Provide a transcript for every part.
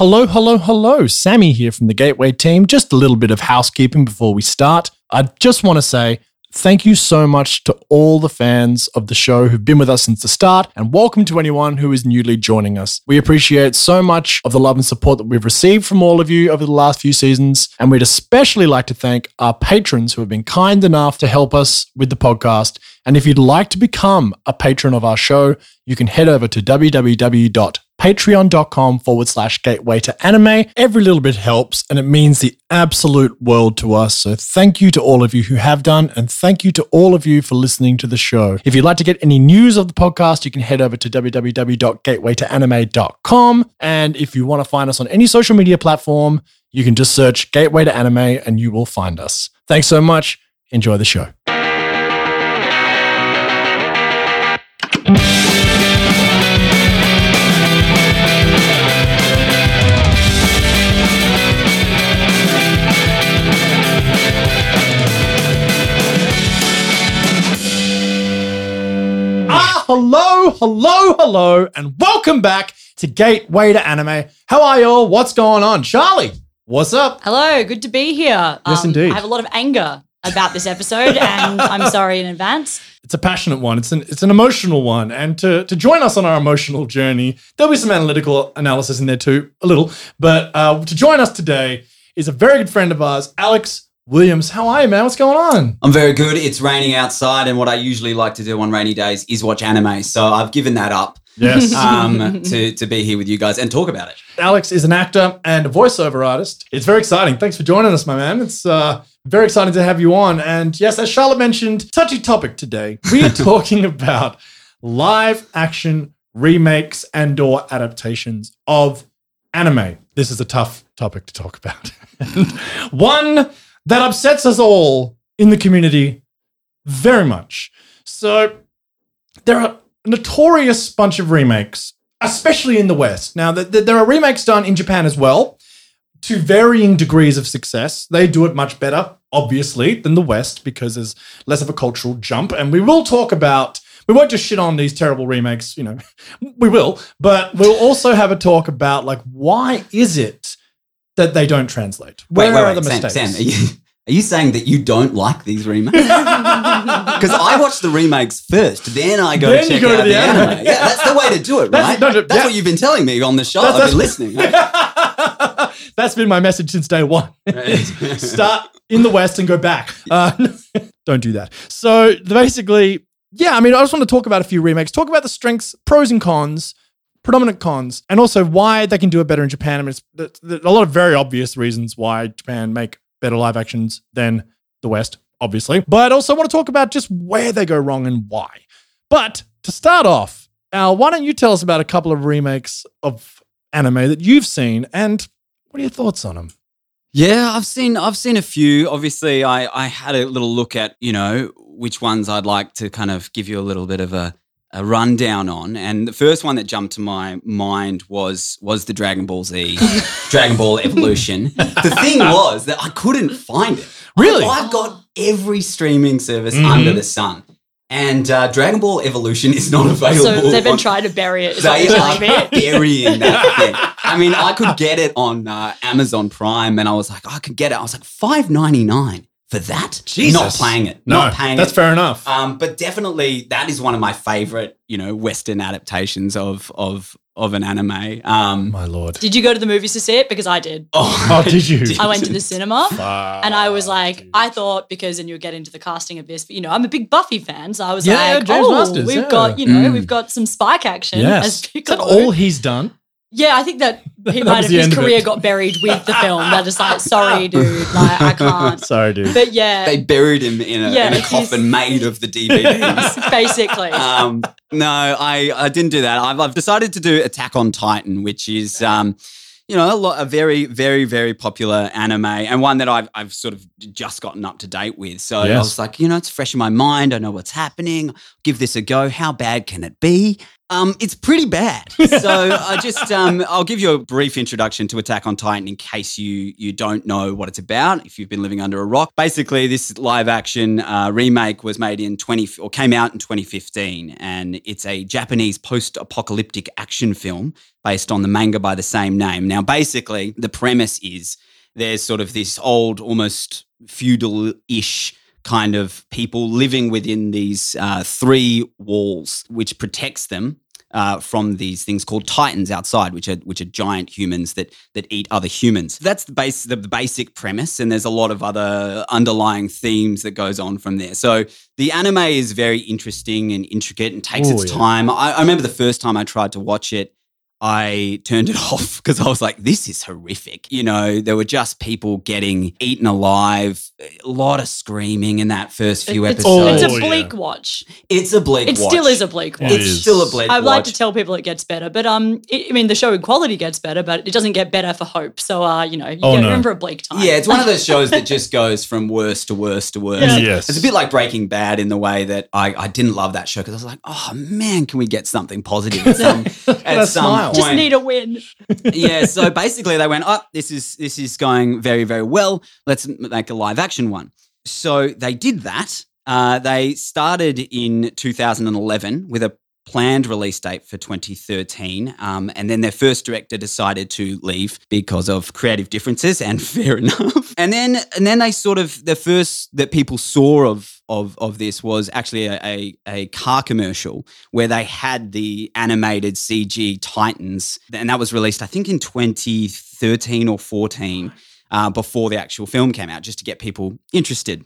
Hello, hello, hello. Sammy here from the Gateway team. Just a little bit of housekeeping before we start. I just want to say thank you so much to all the fans of the show who've been with us since the start, and welcome to anyone who is newly joining us. We appreciate so much of the love and support that we've received from all of you over the last few seasons, and we'd especially like to thank our patrons who have been kind enough to help us with the podcast. And if you'd like to become a patron of our show, you can head over to www.patreon.com forward slash gateway to anime. Every little bit helps and it means the absolute world to us. So thank you to all of you who have done and thank you to all of you for listening to the show. If you'd like to get any news of the podcast, you can head over to www.gatewaytoanime.com. And if you want to find us on any social media platform, you can just search Gateway to Anime and you will find us. Thanks so much. Enjoy the show. Hello, hello, and welcome back to Gateway to Anime. How are y'all? What's going on? Charlie, what's up? Hello, good to be here. Um, Yes, indeed. I have a lot of anger about this episode, and I'm sorry in advance. It's a passionate one. It's an it's an emotional one. And to to join us on our emotional journey, there'll be some analytical analysis in there too, a little. But uh, to join us today is a very good friend of ours, Alex Williams. How are you, man? What's going on? I'm very good. It's raining outside, and what I usually like to do on rainy days is watch anime. So I've given that up Yes. um, to to be here with you guys and talk about it. Alex is an actor and a voiceover artist. It's very exciting. Thanks for joining us, my man. It's uh, very exciting to have you on. And yes, as Charlotte mentioned, touchy topic today. We are talking about live action remakes and or adaptations of anime. This is a tough topic to talk about. And One that upsets us all in the community very much. So there are a notorious bunch of remakes, especially in the West. Now, th- th- there are remakes done in Japan as well, to varying degrees of success. They do it much better, obviously, than the West because there's less of a cultural jump. And we will talk about. We won't just shit on these terrible remakes, you know. We will, but we'll also have a talk about like why is it that they don't translate? Where Wait, wait, are wait, the Sam, mistakes? Sam, are you, are you saying that you don't like these remakes? Because I watch the remakes first, then I go Then check go to out the the, anime. anime. Yeah, that's the way to do it, That's- right? no, no, that's yeah. what you've been telling me on the show. That's- I've been that's- listening. That's been my message since day one. Start in the West and go back. Uh, don't do that. So basically, yeah, I mean, I just want to talk about a few remakes, talk about the strengths, pros and cons, predominant cons, and also why they can do it better in Japan. I mean, it's, there's a lot of very obvious reasons why Japan make better live actions than the West, obviously. But I also want to talk about just where they go wrong and why. But to start off, Al, why don't you tell us about a couple of remakes of anime that you've seen and what are your thoughts on them? Yeah, I've seen I've seen a few. Obviously, I I had a little look at you know which ones I'd like to kind of give you a little bit of a, a rundown on. And the first one that jumped to my mind was was the Dragon Ball Z, Dragon Ball Evolution. The thing was that I couldn't find it. Really? I, have got every streaming service Mhm. under the sun, and uh, Dragon Ball Evolution is not available. So they've been on- trying to bury it. they you're are telling me. burying that thing. I mean, I could get it on uh, Amazon Prime, and I was like, I could get it. I was like, five ninety nine for that. Not playing it. not paying it. that's it. fair enough. Um, but definitely, that is one of my favorite, you know, Western adaptations of of of an anime. Um, My lord. Did you go to the movies to see it? Because I did. oh, Oh, did you? I went to the cinema. Fuck. And I was like, I thought because, and you'll get into the casting of this, but you know, I'm a big Buffy fan, so I was Yeah, like, James oh, Marsters, we've yeah. got, you know, Mm. we've got some Spike action. yes. As Is that all he's done? Yeah, I think that he That might have his career got buried with the film. They're just like, sorry, dude, like I can't. Sorry, dude. But yeah, they buried him in a, Yeah, in a he's- coffin made of the DVDs. basically. um, no, I, I didn't do that. I've, I've decided to do Attack on Titan, which is, um, you know, a, lot, a very, very, very popular anime and one that I've, I've sort of just gotten up to date with. So I was like, you know, it's fresh in my mind. I know what's happening. Give this a go. How bad can it be? Um, it's pretty bad. So I just um, I'll give you a brief introduction to Attack on Titan in case you you don't know what it's about. If you've been living under a rock, basically this live action uh, remake was made in twenty or came out in 2015, and it's a Japanese post apocalyptic action film based on the manga by the same name. Now, basically, the premise is there's sort of this old, almost feudal ish kind of people living within these uh, three walls, which protects them. Uh, from these things called titans outside, which are which are giant humans that that eat other humans. That's the base the, basic premise, and there's a lot of other underlying themes that goes on from there. So the anime is very interesting and intricate and takes Oh, its yeah. time. I, I remember the first time I tried to watch it, I turned it off because I was like, this is horrific. You know, there were just people getting eaten alive, a lot of screaming in that first few it's, episodes. it's Oh, a yeah. bleak watch. It's a bleak watch. It watch. still is a bleak watch. It It's is. still a bleak watch. I'd like to tell people it gets better, but um, it, I mean, the show in quality gets better, but it doesn't get better for hope. So, uh, you know, you Oh, get no. in for a bleak time. Yeah, it's one of those shows that just goes from worse to worse to worse. Yeah. Yes. It's a bit like Breaking Bad in the way that I, I didn't love that show because I was like, oh man, can we get something positive at some, at some smile. Point? Just need a win. yeah, so basically they went, "Oh, this is this is going very very well. Let's make a live action one." So they did that. Uh, they started in 2011 with a planned release date for 2013, um, and then their first director decided to leave because of creative differences, and fair enough. And then and then they sort of the first that people saw of of of this was actually a, a, a car commercial where they had the animated CG Titans, and that was released, I think, in 2013 or 14, uh, before the actual film came out, just to get people interested.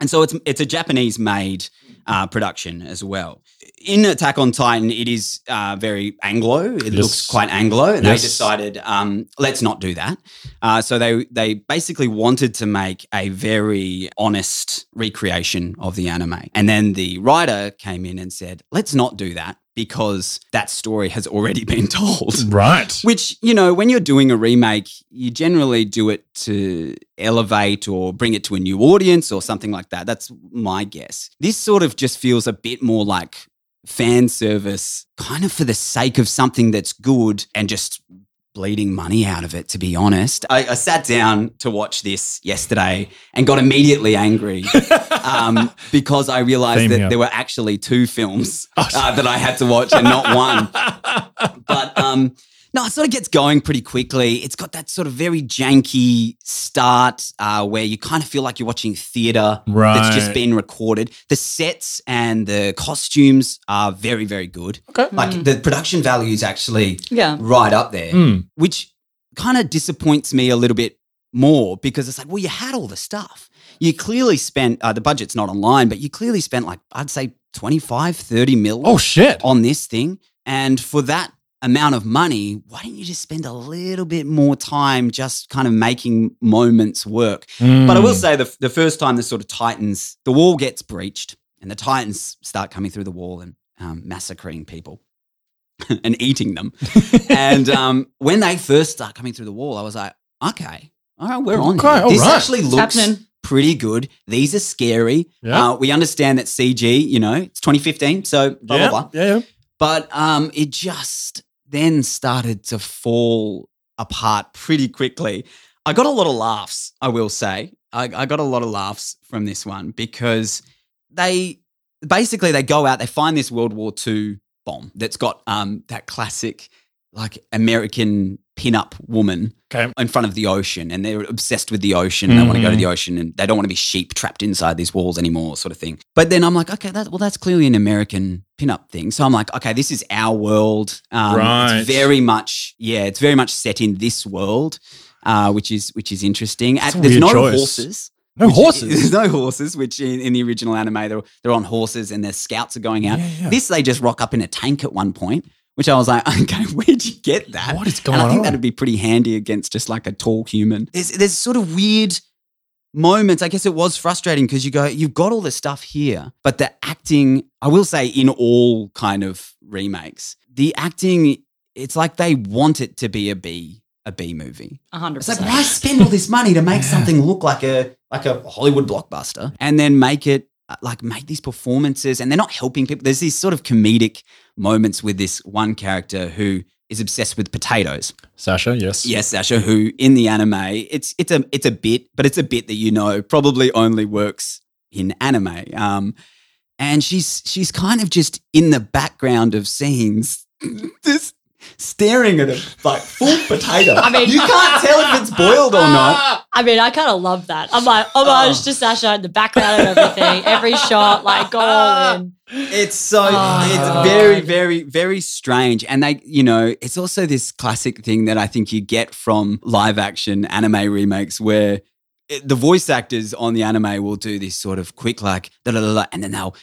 And so it's it's a Japanese made uh, production as well. In Attack on Titan, it is uh, very Anglo. It Yes. looks quite Anglo, and Yes. they decided um, let's not do that. Uh, so they they basically wanted to make a very honest recreation of the anime, and then the writer came in and said, let's not do that because that story has already been told. Right. Which, you know, when you're doing a remake, you generally do it to elevate or bring it to a new audience or something like that. That's my guess. This sort of just feels a bit more like fan service, kind of for the sake of something that's good and just bleeding money out of it, to be honest. I, I sat down to watch this yesterday and got immediately angry um, because I realized Theme that here. there were actually two films Oh. uh, that I had to watch and not one but um no, it sort of gets going pretty quickly. It's got that sort of very janky start uh, where you kind of feel like you're watching theater that's just been recorded. The sets and the costumes are very, very good. Okay. Like the production value is actually Yeah. right up there, Hmm. which kind of disappoints me a little bit more because it's like, well, you had all the stuff. You clearly spent, uh, the budget's not online, but you clearly spent like, I'd say 25, 30 mil Oh shit. on this thing. And for that amount of money, why don't you just spend a little bit more time just kind of making moments work? But I will Mm. say the, the first time the sort of Titans, the wall gets breached and the Titans start coming through the wall and um, massacring people and eating them. and um, when they first start coming through the wall, I was like, okay, all right, we're on. Okay, here. all This right. actually looks happening. pretty good. These are scary. Yeah. Uh, we understand that CG, you know, it's 2015, so blah, yeah. blah, blah. Yeah. yeah. But um, it just then started to fall apart pretty quickly. I got a lot of laughs, I will say. I, I got a lot of laughs from this one because they basically they go out, they find this World War II bomb that's got um, that classic like American pin-up woman Okay. in front of the ocean and they're obsessed with the ocean and they want to go to Mhm. the ocean and they don't want to be sheep trapped inside these walls anymore sort of thing but then i'm like okay that, well that's clearly an american pin-up thing so i'm like okay this is our world um, Right. it's very much yeah it's very much set in this world uh, which is which is interesting It's a there's no choice. horses No which- horses. There's no horses, which in, in the original anime, they're, they're on horses and their scouts are going out. Yeah, yeah. This, they just rock up in a tank at one point, which I was like, okay, where'd you get that? What is going and I think on? that'd be pretty handy against just like a tall human. There's, there's sort of weird moments. I guess it was frustrating because you go, you've got all this stuff here, but the acting, I will say, in all kind of remakes, the acting, it's like they want it to be a B, a B movie. A hundred It's like why spend all this money to make Yeah. something look like a like a Hollywood blockbuster and then make it like make these performances and they're not helping people. There's these sort of comedic moments with this one character who is obsessed with potatoes. Sasha, yes. Yes, Sasha, who in the anime, it's it's a it's a bit, but it's a bit that you know probably only works in anime. Um, and she's she's kind of just in the background of scenes, just staring at a like full potato. I mean- you can't tell if it's boiled or not. I mean, I kind of love that. I'm like, homage Oh. to Sasha in the background of everything. Every shot, like, go all in. It's so Oh, it's God. very very very strange, and they you know it's also this classic thing that I think you get from live action anime remakes where the voice actors on the anime will do this sort of quick like da da, da and then they'll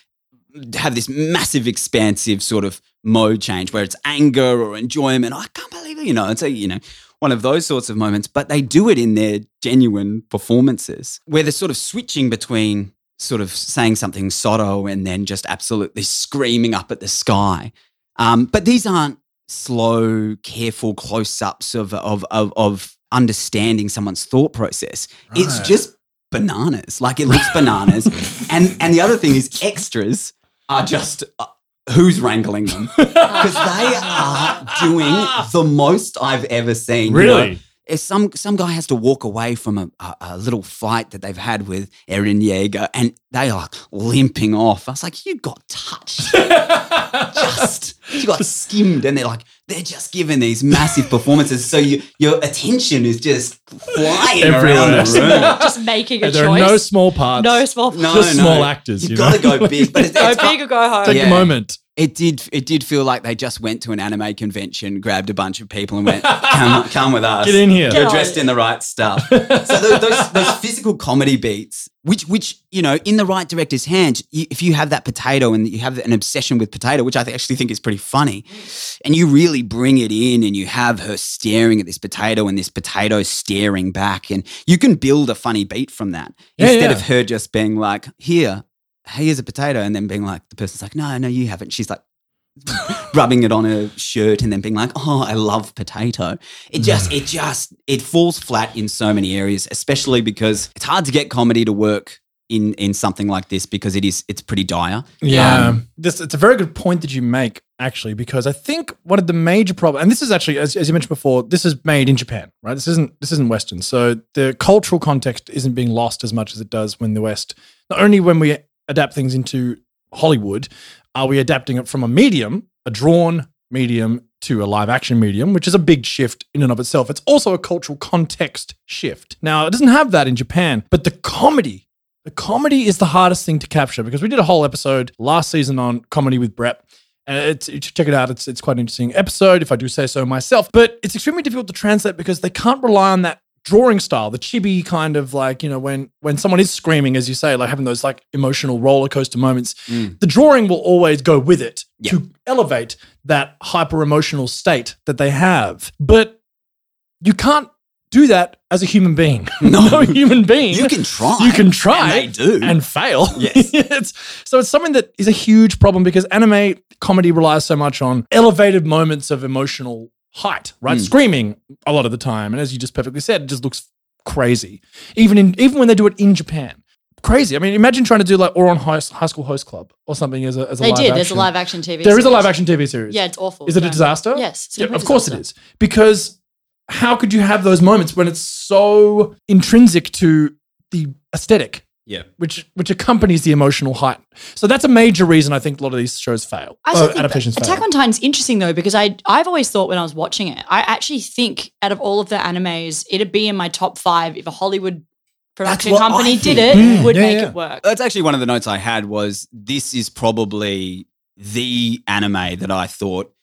have this massive expansive sort of mode change where it's anger or enjoyment. I can't believe it, you know. It's a you know one of those sorts of moments, but they do it in their genuine performances where they're sort of switching between sort of saying something sotto and then just absolutely screaming up at the sky. Um, but these aren't slow, careful close-ups of of of, of understanding someone's thought process. It's just bananas. Like it looks bananas. and and the other thing is extras are just uh, who's wrangling them because they are doing the most I've ever seen. you know? Really? if some some guy has to walk away from a, a, a little fight that they've had with Eren Yeager and they are limping off. I was like, you got touched. just you got skimmed and they're like they're just giving these massive performances so you your attention is just flying Everywhere. around the room Just making a And there choice. are no small parts. no small. No, just no. small actors. you've you got to know? go big but it's, Go it's- big or go home. Take Yeah. a moment. It did it did feel like they just went to an anime convention grabbed a bunch of people and went come, come with us Get in here. you're dressed in the right stuff so those, those, those physical comedy beats which which you know in the right director's hands if you have that potato and you have an obsession with potato which i th- actually think is pretty funny and you really bring it in and you have her staring at this potato and this potato staring back and you can build a funny beat from that Yeah, instead yeah. of her just being like here here's a potato and then being like the person's like no no you haven't. She's like rubbing it on her shirt and then being like oh i love potato. It just it just it falls flat in so many areas especially because it's hard to get comedy to work in in something like this because it is it's pretty dire. Yeah, Um, this it's a very good point that you make actually because I think one of the major problems, and this is actually as, as you mentioned before, this is made in Japan, right? This isn't this isn't Western, so the cultural context isn't being lost as much as it does when the West. Not only when we adapt things into Hollywood, are we adapting it from a medium, a drawn medium, to a live action medium, which is a big shift in and of itself. It's also a cultural context shift. Now, it doesn't have that in Japan, but the comedy the comedy is the hardest thing to capture because we did a whole episode last season on comedy with Brett. And it's check it out. It's it's quite an interesting episode, if I do say so myself. But it's extremely difficult to translate because they can't rely on that drawing style, the chibi kind of like, you know, when when someone is screaming, as you say, like having those like emotional roller coaster moments, Mm. the drawing will always go with it Yeah. to elevate that hyper emotional state that they have. But you can't do that as a human being. No. human being you can try you can try and they do and fail. Yes. it's, so it's something that is a huge problem because anime comedy relies so much on elevated moments of emotional height, right? Mm. Screaming a lot of the time, and as you just perfectly said, it just looks crazy. Even in even when they do it in Japan, crazy. I mean, imagine trying to do like Ouran high, high school host club or something as a as a live. They live did. Action. There's a live action TV. There is a live action TV series. Yeah, it's awful. Is it yeah. a disaster? Yes. it's Yeah, of course it disaster. is. Because how could you have those moments when it's so intrinsic to the aesthetic, yeah which which accompanies the emotional height? So that's a major reason I think a lot of these shows fail. I still think adaptations Attack fail. on Titan's interesting though because I I've always thought when I was watching it, I actually think out of all of the animes, it'd be in my top five if a Hollywood production company did think. it, Mm, would yeah, make yeah. it work. That's actually one of the notes I had was this is probably the anime that I thought,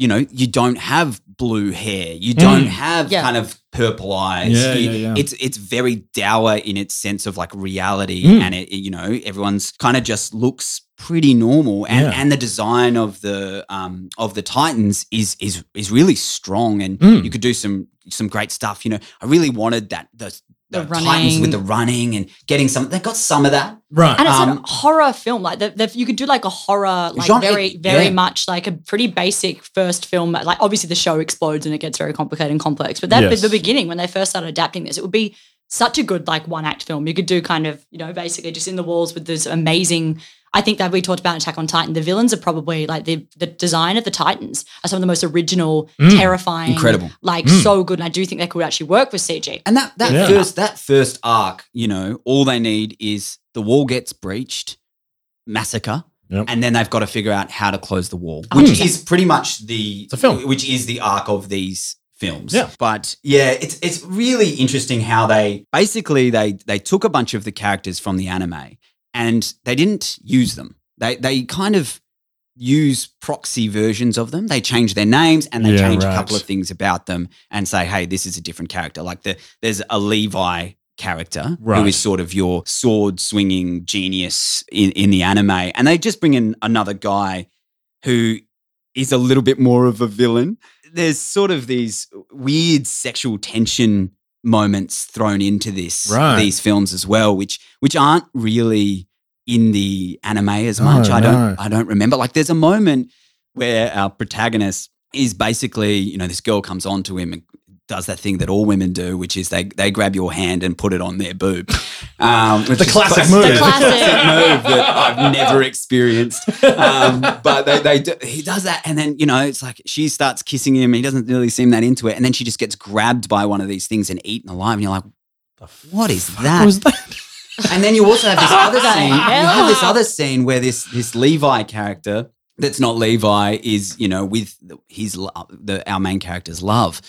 you know, you don't have blue hair, you don't Mm. have Yeah. kind of purple eyes. Yeah, You- yeah, yeah. It's it's very dour in its sense of like reality, Mm. and it, you know everyone's kind of just looks pretty normal, and Yeah. and the design of the um of the Titans is is is really strong, and Mm. you could do some some great stuff. You know, I really wanted that the. The, The Titans with the running and getting some, they got some of that. Right. And it's Um, a horror film. Like the, the, you could do like a horror, like Genre- very, very yeah. much like a pretty basic first film. Like obviously the show explodes and it gets very complicated and complex. But that Yes. the beginning when they first started adapting this, it would be such a good like one act film. You could do kind of, you know, basically just in the walls with this amazing. I think that we talked about in Attack on Titan. The villains are probably like the the design of the Titans are some of the most original, Mm. terrifying, Incredible. like Mm. so good. And I do think they could actually work with CG. And that that Yeah. first that first arc, you know, all they need is the wall gets breached, massacre, Yep. and then they've got to figure out how to close the wall, which hundred is pretty much the It's a film. which is the arc of these films. Yeah. But yeah, it's it's really interesting how they basically they they took a bunch of the characters from the anime and they didn't use them. They they kind of use proxy versions of them. They change their names and they Yeah, change a couple of things about them and say, hey, this is a different character. Like the there's a Levi character Right. who is sort of your sword swinging genius in, in the anime. And they just bring in another guy who is a little bit more of a villain. There's sort of these weird sexual tension moments thrown into this Right. these films as well, which which aren't really in the anime as No, much. I don't no. I don't remember. Like there's a moment where our protagonist is basically, you know, this girl comes on to him and does that thing that all women do, which is they they grab your hand and put it on their boob. Um, which The is classic move. The classic. move that I've never experienced. Um, but they, they do, he does that, and then you know it's like she starts kissing him. He doesn't really seem that into it, and then she just gets grabbed by one of these things and eaten alive. And you're like, what is that? Was that? And then you also have this other scene. You have this other scene where this this Levi character that's not Levi is you know with his the our main character's love,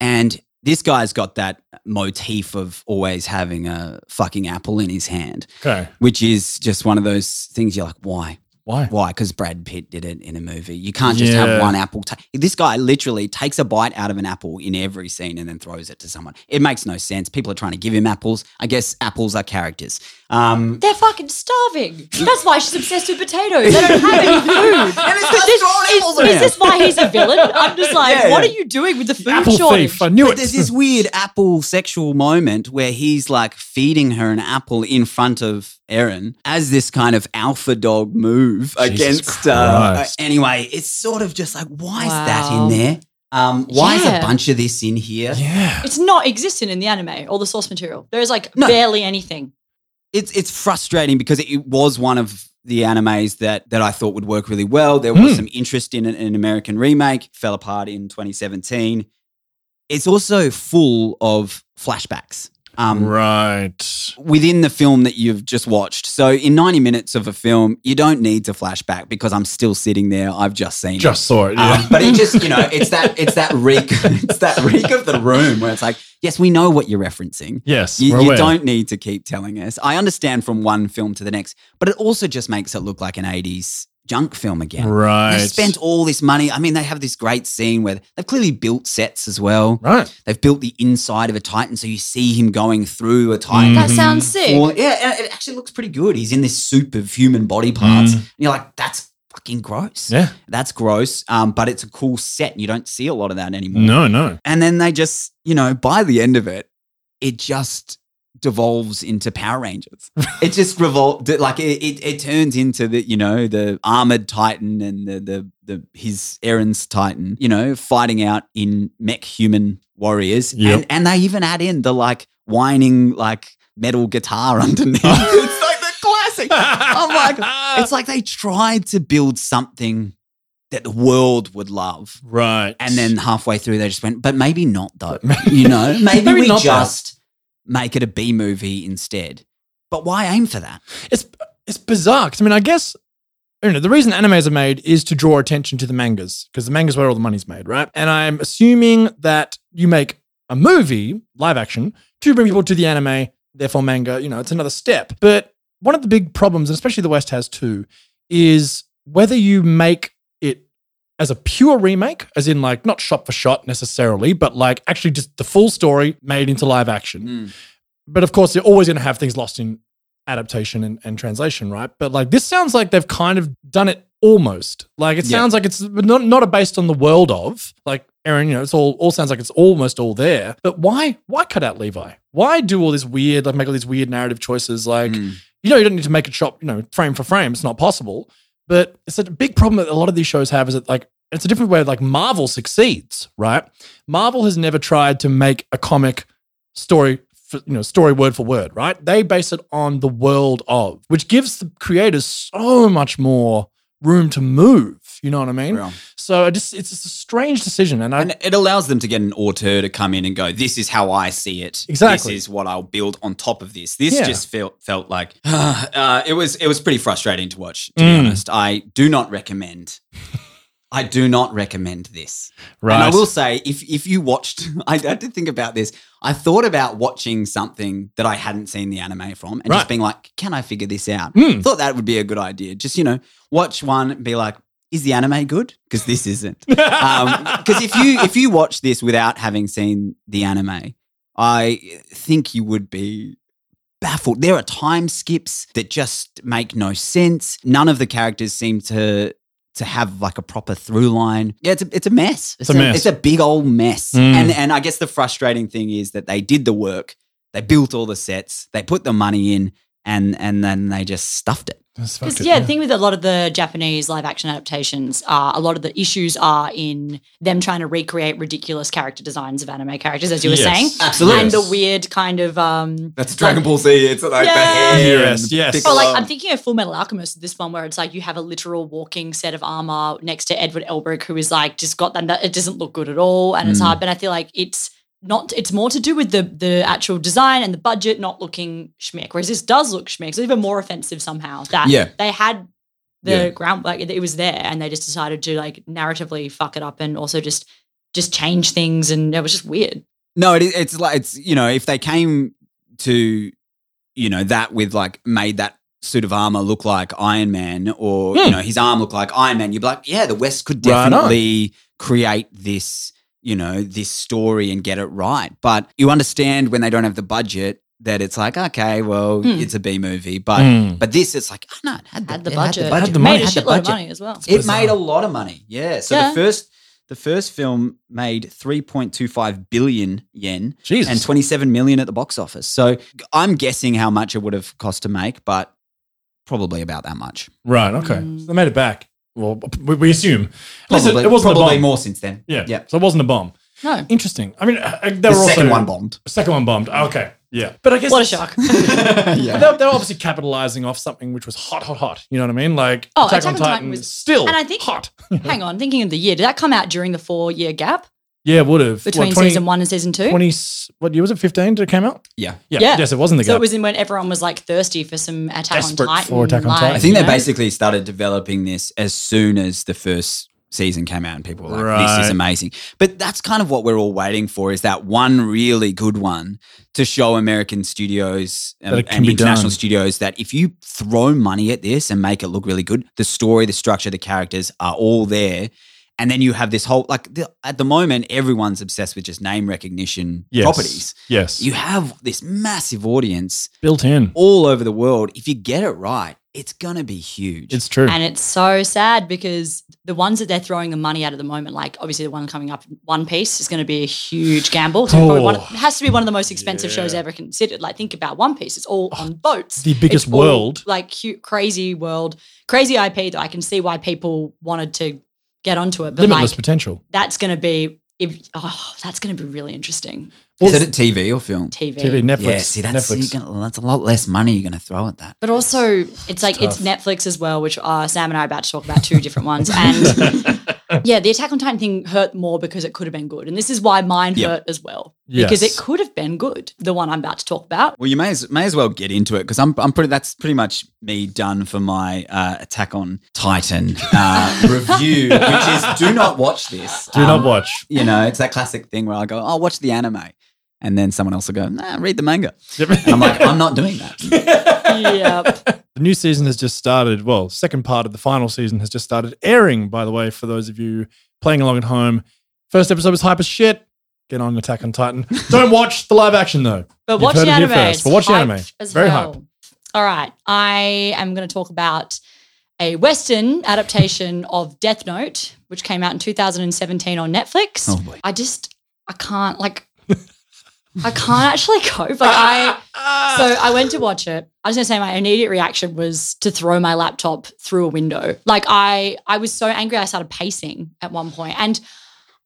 and this guy's got that motif of always having a fucking apple in his hand, Okay. which is just one of those things you're like, why? Why? Why? Because Brad Pitt did it in a movie. You can't just Yeah. have one apple. Ta- this guy literally takes a bite out of an apple in every scene and then throws it to someone. It makes no sense. People are trying to give him apples. I guess apples are characters. Um, They're fucking starving. That's why she's obsessed with potatoes. They don't have any food. And it's But got this- thrown is, is this why he's a villain? I'm just like, Yeah, what yeah. are you doing with the food Apple shortage? thief. I knew but it. there's this weird apple sexual moment where he's like feeding her an apple in front of Eren as this kind of alpha dog move Jesus against. Uh, anyway, it's sort of just like, why is that in there? Um, why is a bunch of this in here? yeah. It's not existent in the anime or the source material. There's like No. barely anything. It's it's frustrating because it was one of the animes that that I thought would work really well. There was Hmm. some interest in an, an American remake, fell apart in 2017. It's also full of flashbacks. Um, right. within the film that you've just watched. So in 90 minutes of a film, you don't need to flashback because I'm still sitting there. I've just seen it. Just saw it. Yeah. Um, but it just, you know, it's that it's that reek, it's that reek of the room where it's like, yes, we know what you're referencing. yes. You, you don't need to keep telling us. I understand from one film to the next, but it also just makes it look like an 80s junk film again. Right. They spent all this money. I mean, they have this great scene where they've clearly built sets as well. Right. They've built the inside of a Titan, so you see him going through a Titan. That Mhm. sounds sick. Well, yeah, it actually looks pretty good. He's in this soup of human body parts. Mm. And you're like, that's fucking gross. Yeah. That's gross. Um, but it's a cool set. And you don't see a lot of that anymore. No, no. And then they just, you know, by the end of it, it just devolves into Power Rangers. it just revol like it, it, it turns into the, you know, the armored Titan and the the the his Eren's Titan, you know, fighting out in mech human warriors. Yep. And and they even add in the like whining like metal guitar underneath. it's like the classic. I'm like, It's like they tried to build something that the world would love. right. And then halfway through, they just went, but maybe not though. You know, maybe, Maybe we just make it a B movie instead. But why aim for that? it's it's bizarre. I mean, I guess you know the reason animes are made is to draw attention to the mangas because the mangas where all the money's made, right? And I'm assuming that you make a movie, live action, to bring people to the anime. Therefore, manga. You know, it's another step. But one of the big problems, and especially the West has too, is whether you make as a pure remake, as in like not shot for shot necessarily, but like actually just the full story made into live action but of course, you're always going to have things lost in adaptation and, and translation, right? But like this sounds like they've kind of done it almost. Like it Yeah. sounds like it's not not based on the world of like Eren. You know, it's all all sounds like it's almost all there. But why why cut out Levi? Why do all this weird like make all these weird narrative choices? Like Mm. you know, you don't need to make it shot you know frame for frame. It's not possible. But it's a big problem that a lot of these shows have is that like it's a different way like Marvel succeeds, right? Marvel has never tried to make a comic story for, you know, story word for word, right? They base it on the world of, which gives the creators so much more room to move. You know what I mean? Yeah. So I just it's just a strange decision, and I And it allows them to get an auteur to come in and go, "This is how I see it. Exactly. This is what I'll build on top of this." This Yeah. just felt felt like uh, it was it was pretty frustrating to watch. To Mm. be honest, I do not recommend. I do not recommend this. right. And I will say, if if you watched, I, I did think about this. I thought about watching something that I hadn't seen the anime from, and Right. just being like, "Can I figure this out?" Mm. Thought that would be a good idea. Just you know, watch one and be like, "Is the anime good?" Because this isn't. Because if you if you watch this without having seen the anime, I think you would be baffled. There are time skips that just make no sense. None of the characters seem to to have like a proper through line. Yeah, it's a, it's a mess. It's, a mess. It's a big old mess. Mm. And and I guess the frustrating thing is that they did the work. They built all the sets. They put the money in, and and then they just stuffed it. Because it, yeah, the thing with a lot of the Japanese live action adaptations, uh, a lot of the issues are in them trying to recreate ridiculous character designs of anime characters, as you were Yes. saying, Absolutely. and the weird kind of um, That's Dragon Ball Z. It's like Yeah. the hair. Yes, yes. Oh, like I'm thinking of Full Metal Alchemist, this one where it's like you have a literal walking set of armor next to Edward Elric, who is like just got that. that- It doesn't look good at all, and it's Mm. hard. But I feel like it's not. It's more to do with the the actual design and the budget not looking schmick. Whereas this does look schmick. So even more offensive somehow that Yeah. they had the Yeah. ground like it was there, and they just decided to like narratively fuck it up and also just just change things, and it was just weird. No, it, it's like it's you know if they came to you know that with like made that suit of armor look like Iron Man or Hmm. you know his arm look like Iron Man, you'd be like, yeah, the West could Right definitely create this you know this story and get it right. But you understand when they don't have the budget that it's like okay, well, Hmm. it's a B movie, but Mm. but this it's like oh no, it had the, Had the it budget, Had the made money. a Had the shitload of money as well. It bizarre. made a lot of money. Yeah. So Yeah. the first the first film made 3.25 billion yen Jesus. and 27 million at the box office. So I'm guessing how much it would have cost to make, but probably about that much. right. Okay. Mm. So they made it back. Well, we, we assume. Listen, Probably, it wasn't a probably bomb. more since then. Yeah. Yeah. So it wasn't a bomb. No, Interesting. I mean, uh, they The were also second one bombed. Second one bombed. Okay. Yeah. But I guess what a shock. yeah. They're, they're obviously capitalizing off something which was hot, hot, hot. You know what I mean? Like Oh, Attack, Attack on on Titan Titan was- was still and I think- hot. Hang on, thinking of the year, did that come out during the four year gap Yeah, would have between season one and season two? 20, what year was it? 15 did it came out? Yeah. Yeah. Yeah. Yes, it wasn't the so gap. it was in when everyone was like thirsty for some Attack Desperate on Titan. for Attack on like, Titan. I think you they know? basically started developing this as soon as the first season came out and people were like, this Right. is amazing. But that's kind of what we're all waiting for is that one really good one to show American studios um, That it can and be international done. studios that if you throw money at this and make it look really good, the story, the structure, the characters are all there. And then you have this whole, like the, at the moment, everyone's obsessed with just name recognition Yes. properties. Yes. You have this massive audience built in. all over the world. If you get it right, it's going to be huge. It's true. And it's so sad because the ones that they're throwing the money at at the moment, like obviously the one coming up, One Piece, is going to be a huge gamble. It's probably one of- Oh. it has to be one of the most expensive shows ever considered. Like think about One Piece; it's all oh, on boats. the biggest It's all, world. like hu- crazy world, crazy IP. That I can see why people wanted to get onto it, but Limitless like potential. that's going to be. If, oh, that's going to be really interesting. Is it a TV or film? TV. TV, Netflix. Yeah, see, that's, Netflix. gonna, that's a lot less money you're going to throw at that. But also, it's like it's tough. Netflix as well, which uh, Sam and I are about to talk about two different ones. And yeah, the Attack on Titan thing hurt more because it could have been good, and this is why mine Yep. hurt as well because it could have been good. The one I'm about to talk about. Well, you may as, may as well get into it because I'm, I'm pretty. That's pretty much me done for my uh, Attack on Titan uh, review, which is do not watch this. Do not Um, watch. You know, it's that classic thing where I go, "I'll watch the anime," and then someone else will go, "Nah, read the manga," and I'm like, "I'm not doing that." yep. The new season has just started. Well, second part of the final season has just started airing, by the way, for those of you playing along at home. First episode was hype as shit. Get on Attack on Titan. Don't watch the live action though. But You've watch the anime. first, but watch the anime. As Very well. hype. All right, I am going to talk about a Western adaptation of Death Note, which came out in 2017 on Netflix. Oh, boy. I just, I can't like, I can't actually cope. Like I, so I went to watch it. I was gonna say my immediate reaction was to throw my laptop through a window. Like I, I was so angry I started pacing at one point. and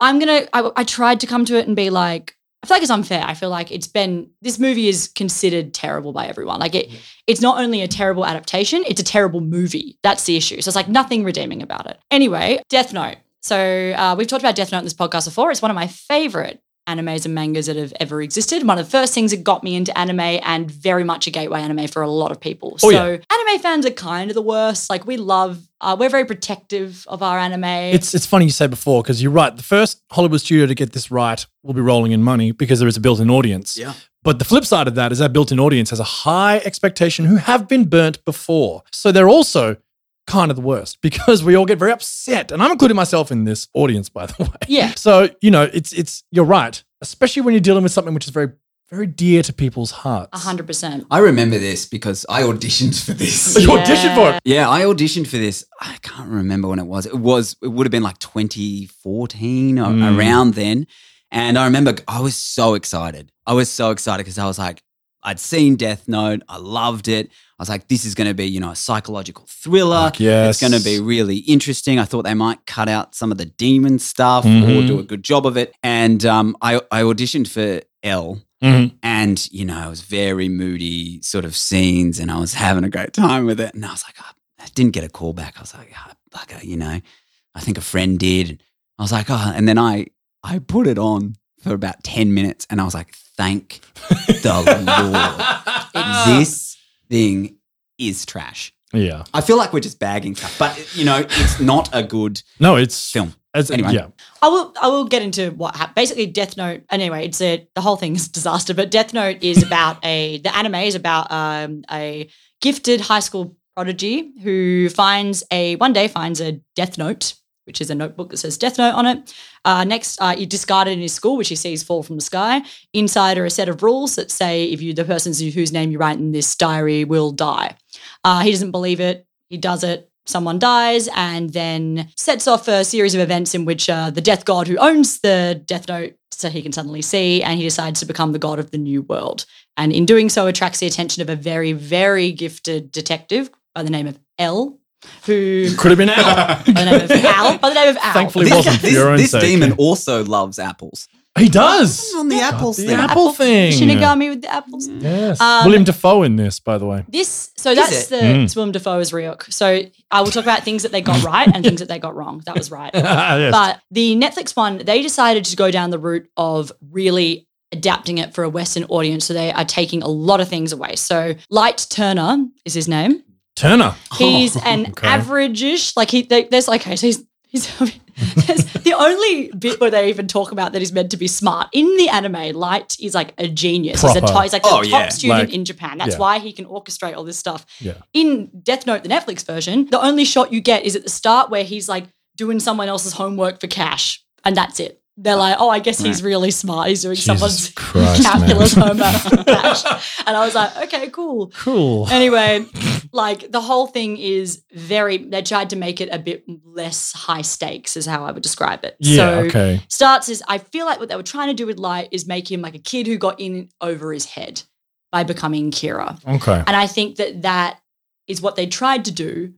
I'm gonna. I, I tried to come to it and be like, I feel like it's unfair. I feel like it's been this movie is considered terrible by everyone. Like it, it's not only a terrible adaptation, it's a terrible movie. That's the issue. So it's like nothing redeeming about it. Anyway, Death Note. So uh, we've talked about Death Note in this podcast before. It's one of my favorite animes and mangas that have ever existed. One of the first things that got me into anime and very much a gateway anime for a lot of people. Oh, so yeah. anime fans are kind of the worst. Like we love, uh, we're very protective of our anime. It's it's funny you say before because you're right. The first Hollywood studio to get this right will be rolling in money because there is a built-in audience. Yeah. But the flip side of that is that built-in audience has a high expectation who have been burnt before. So they're also kind of the worst because we all get very upset. And I'm including myself in this audience, by the way. Yeah. So, you know, it's it's you're right. Especially when you're dealing with something which is very, very dear to people's hearts. A hundred percent. I remember this because I auditioned for this. You auditioned for it. Yeah, I auditioned for this. I can't remember when it was. It was. It would have been like 2014 Mm. around then. And I remember I was so excited. I was so excited because I was like, I'd seen Death Note. I loved it. I was like, this is going to be, you know, a psychological thriller. Yes. It's going to be really interesting. I thought they might cut out some of the demon stuff or Mhm. do a good job of it. And um, I, I auditioned for L. Mhm. And, you know, it was very moody sort of scenes and I was having a great time with it. And I was like, oh, I didn't get a call back. I was like, oh, bugger, you know, I think a friend did. I was like, oh, and then I, I put it on for about 10 minutes and I was like, thank the Lord. This thing is trash. Yeah. I feel like we're just bagging stuff, but you know, it's not a good No, it's film. As, Anyway. Yeah. I will. I will get into what happened. Basically, Death Note. Anyway, it's a the whole thing is a disaster. But Death Note is about a the anime is about um, a gifted high school prodigy who finds a one day finds a Death Note, which is a notebook that says Death Note on it. Uh, next, uh, he discarded in his school, which he sees fall from the sky. Inside are a set of rules that say if you the person whose name you write in this diary will die. Uh, he doesn't believe it. He does it. Someone dies, and then sets off a series of events in which uh, the death god who owns the Death Note, so he can suddenly see, and he decides to become the god of the new world. And in doing so, attracts the attention of a very, very gifted detective by the name of L, who Could have been Al. by the name of Al, by the name of Al. Thankfully, This, wasn't for this- your own this sake. demon also loves apples. He does. On the God, apples the thing. apple thing. Shinigami with the apples. Yes. Um, Willem Dafoe in this, by the way. This so that's it? the Mm. it's Willem Dafoe as Ryuk. So I will talk about things that they got right and things that they got wrong. That was right. yes. But the Netflix one, they decided to go down the route of really adapting it for a Western audience. So they are taking a lot of things away. So Light Turner is his name. Turner. He's oh, an okay. average-ish, like he they, there's like okay, so he's he's there's the only bit where they even talk about that he's meant to be smart in the anime. Light is like a genius. He's, a Proper. he's like the Oh, top yeah. student Like- in Japan. That's yeah. why he can orchestrate all this stuff Yeah. in Death Note, the Netflix version, the only shot you get is at the start where he's like doing someone else's homework for cash, and that's it. They're like, oh, I guess he's really smart. He's doing Jesus someone's Christ, calculus man. homework. And I was like, okay, cool. Cool. Anyway, like the whole thing is very, they tried to make it a bit less high stakes, is how I would describe it. Yeah, so okay. starts is I feel like what they were trying to do with Light is make him like a kid who got in over his head by becoming Kira. Okay. And I think that that is what they tried to do,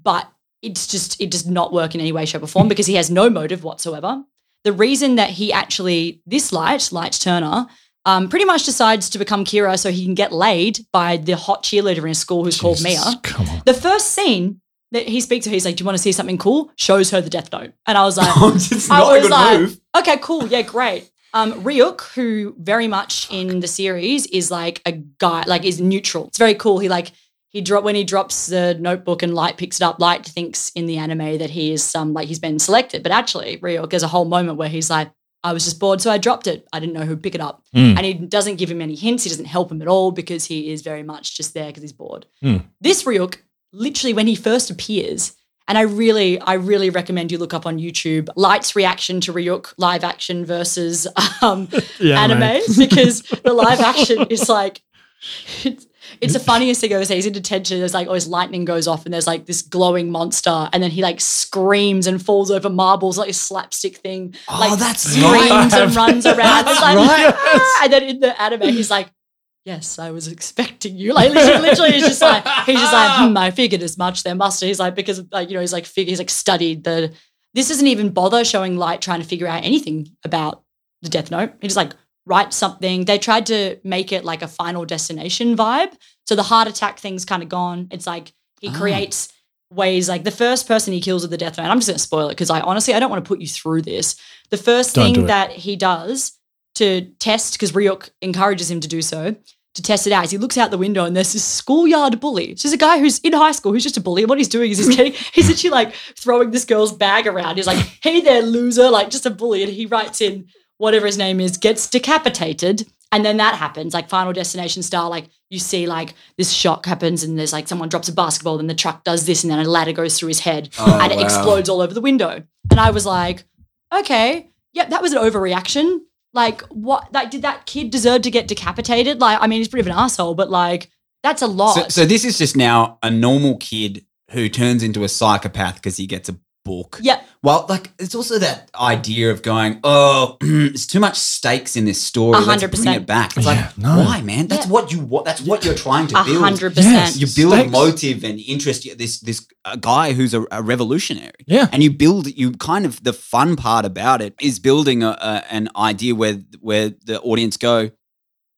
but it's just it does not work in any way, shape, or form because he has no motive whatsoever. The reason that he actually this light, Light Turner, um, pretty much decides to become Kira so he can get laid by the hot cheerleader in his school who's called Mia. Come on. The first scene that he speaks to her, he's like, "Do you want to see something cool?" Shows her the Death Note, and I was like, it's I not a was good like, move. Okay, cool. Yeah, great. Um, Ryuk, who very much in the series is like a guy, like is neutral. It's very cool. He like he drop when he drops the notebook and Light picks it up. Light thinks in the anime that he is um like he's been selected, but actually Ryuk there's a whole moment where he's like, I was just bored, so I dropped it. I didn't know who'd pick it up, Mm. and he doesn't give him any hints. He doesn't help him at all because he is very much just there because he's bored. Mm. This Ryuk, literally when he first appears, and I really, I really recommend you look up on YouTube Light's reaction to Ryuk live action versus um, Yeah, anime because the live action is like, it's, it's the funniest thing ever. Say he's in detention. There's like, always lightning goes off, and there's like this glowing monster, and then he like screams and falls over marbles, like a slapstick thing. Oh, like that's screams right. and runs around. That's It's like, right. "Ah!" And then in the anime, he's like, Yes, I was expecting you. Like literally, literally he's just like he's just like, hmm, I figured as much. There must. He's like because like you know he's like fig- he's like studied the. This doesn't even bother showing Light trying to figure out anything about the Death Note. He just like write something. They tried to make it like a final destination vibe. So the heart attack thing's kind of gone. It's like he Ah. creates ways like the first person he kills with the death note. I'm just going to spoil it because I honestly I don't want to put you through this. The first Don't do thing that he does to test because Ryuk encourages him to do so to test it out is he looks out the window and there's this schoolyard bully. So there's a guy who's in high school who's just a bully. And what he's doing is he's getting he's actually like throwing this girl's bag around. He's like, "Hey there, loser!" Like just a bully, and he writes in whatever his name is gets decapitated. And then that happens, like Final Destination style. Like you see, like this shock happens, and there's like someone drops a basketball, then the truck does this, and then a ladder goes through his head, Oh, and it wow. explodes all over the window. And I was like, okay, yep, that was an overreaction. Like, what? Like, did that kid deserve to get decapitated? Like, I mean, he's pretty of an asshole, but like, that's a lot. So, so this is just now a normal kid who turns into a psychopath because he gets a book. yeah, Well, like it's also that idea of going, oh, there's too much stakes in this story. A Let's hundred bring percent. it back. It's Yeah, like, no. why, man? That's Yeah. what you want. That's what you're trying to a build. hundred Yes. percent. You build Stakes. motive and interest. This this a guy who's a, a revolutionary. Yeah. and you build. You kind of the fun part about it is building a, a, an idea where where the audience go,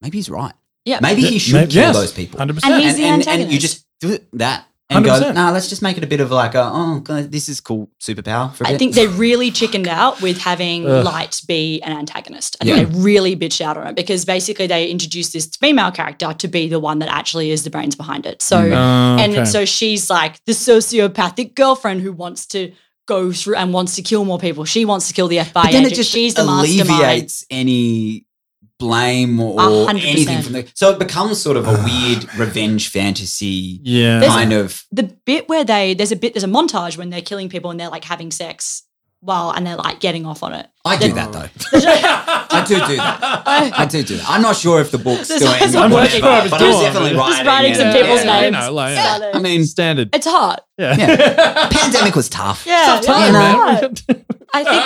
maybe he's right. Yeah. maybe he should maybe- kill yes. those people. 100%. And he's and, the and, and you just do that and 100%. nah, let's just make it a bit of like a, oh, God, this is cool superpower for a I bit. think they really chickened out with having Ugh. Light be an antagonist. I think Yeah. they really bitched out on it because basically they introduced this female character to be the one that actually is the brains behind it. So, Mm. and Okay. so she's like the sociopathic girlfriend who wants to go through and wants to kill more people. She wants to kill the FBI but then agent. it just she's the mastermind. alleviates any blame or A hundred anything from the so it becomes sort of a ah. weird revenge fantasy yeah. There's- kind of The bit where they there's a bit there's a montage when they're killing people and they're like having sex while and they're like getting off on it. I do that though. I do do that. I do do that. I'm not sure if the book's This still is ending, what or I'm sure whatever, it's but I was doing. definitely Just writing, writing it. some people's yeah, names. You know, like, Yeah. I mean, standard. It's hard. yeah. Yeah. pandemic was tough. Yeah, Tough time, yeah, man. hard. I think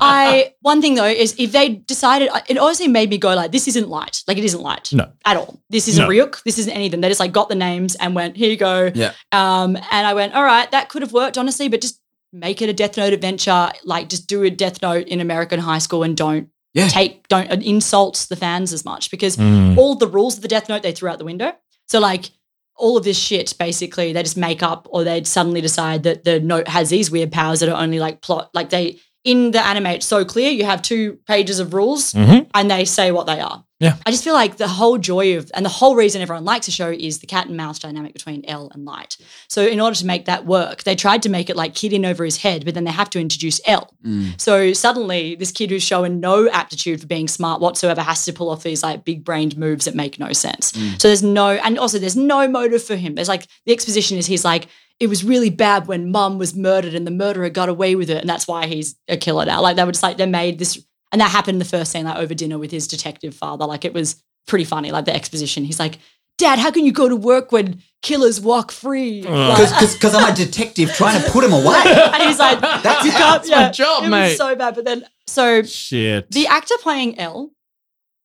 I one thing though is if they decided it honestly made me go like this isn't light like it isn't light No. at all this isn't No. Ryuk this isn't anything they just like got the names and went here you go Yeah. um and I went all right that could have worked honestly but just make it a Death Note adventure like just do a Death Note in American high school and don't Yeah. take don't uh, insult the fans as much because Mm. all the rules of the Death Note they threw out the window. So like all of this shit basically they just make up or they'd suddenly decide that the note has these weird powers that are only like plot like they in the anime it's so clear you have two pages of rules Mhm. and they say what they are. Yeah. I just feel like the whole joy of and the whole reason everyone likes the show is the cat and mouse dynamic between L and Light. So in order to make that work, they tried to make it like kid in over his head, but then they have to introduce L. Mm. So suddenly, this kid who's showing no aptitude for being smart whatsoever has to pull off these like big brained moves that make no sense. Mm. So there's no, and also there's no motive for him. There's like the exposition is he's like, it was really bad when mum was murdered and the murderer got away with it. And that's why he's a killer now. Like they were just like, they made this, and that happened in the first scene, like over dinner with his detective father. Like it was pretty funny, like the exposition. He's like, Dad, how can you go to work when killers walk free? Ugh. Like- Because I'm a detective trying to put him away. and he's like, That's you how- can't, my job, it was mate. so bad. But then, so Shit. the actor playing L,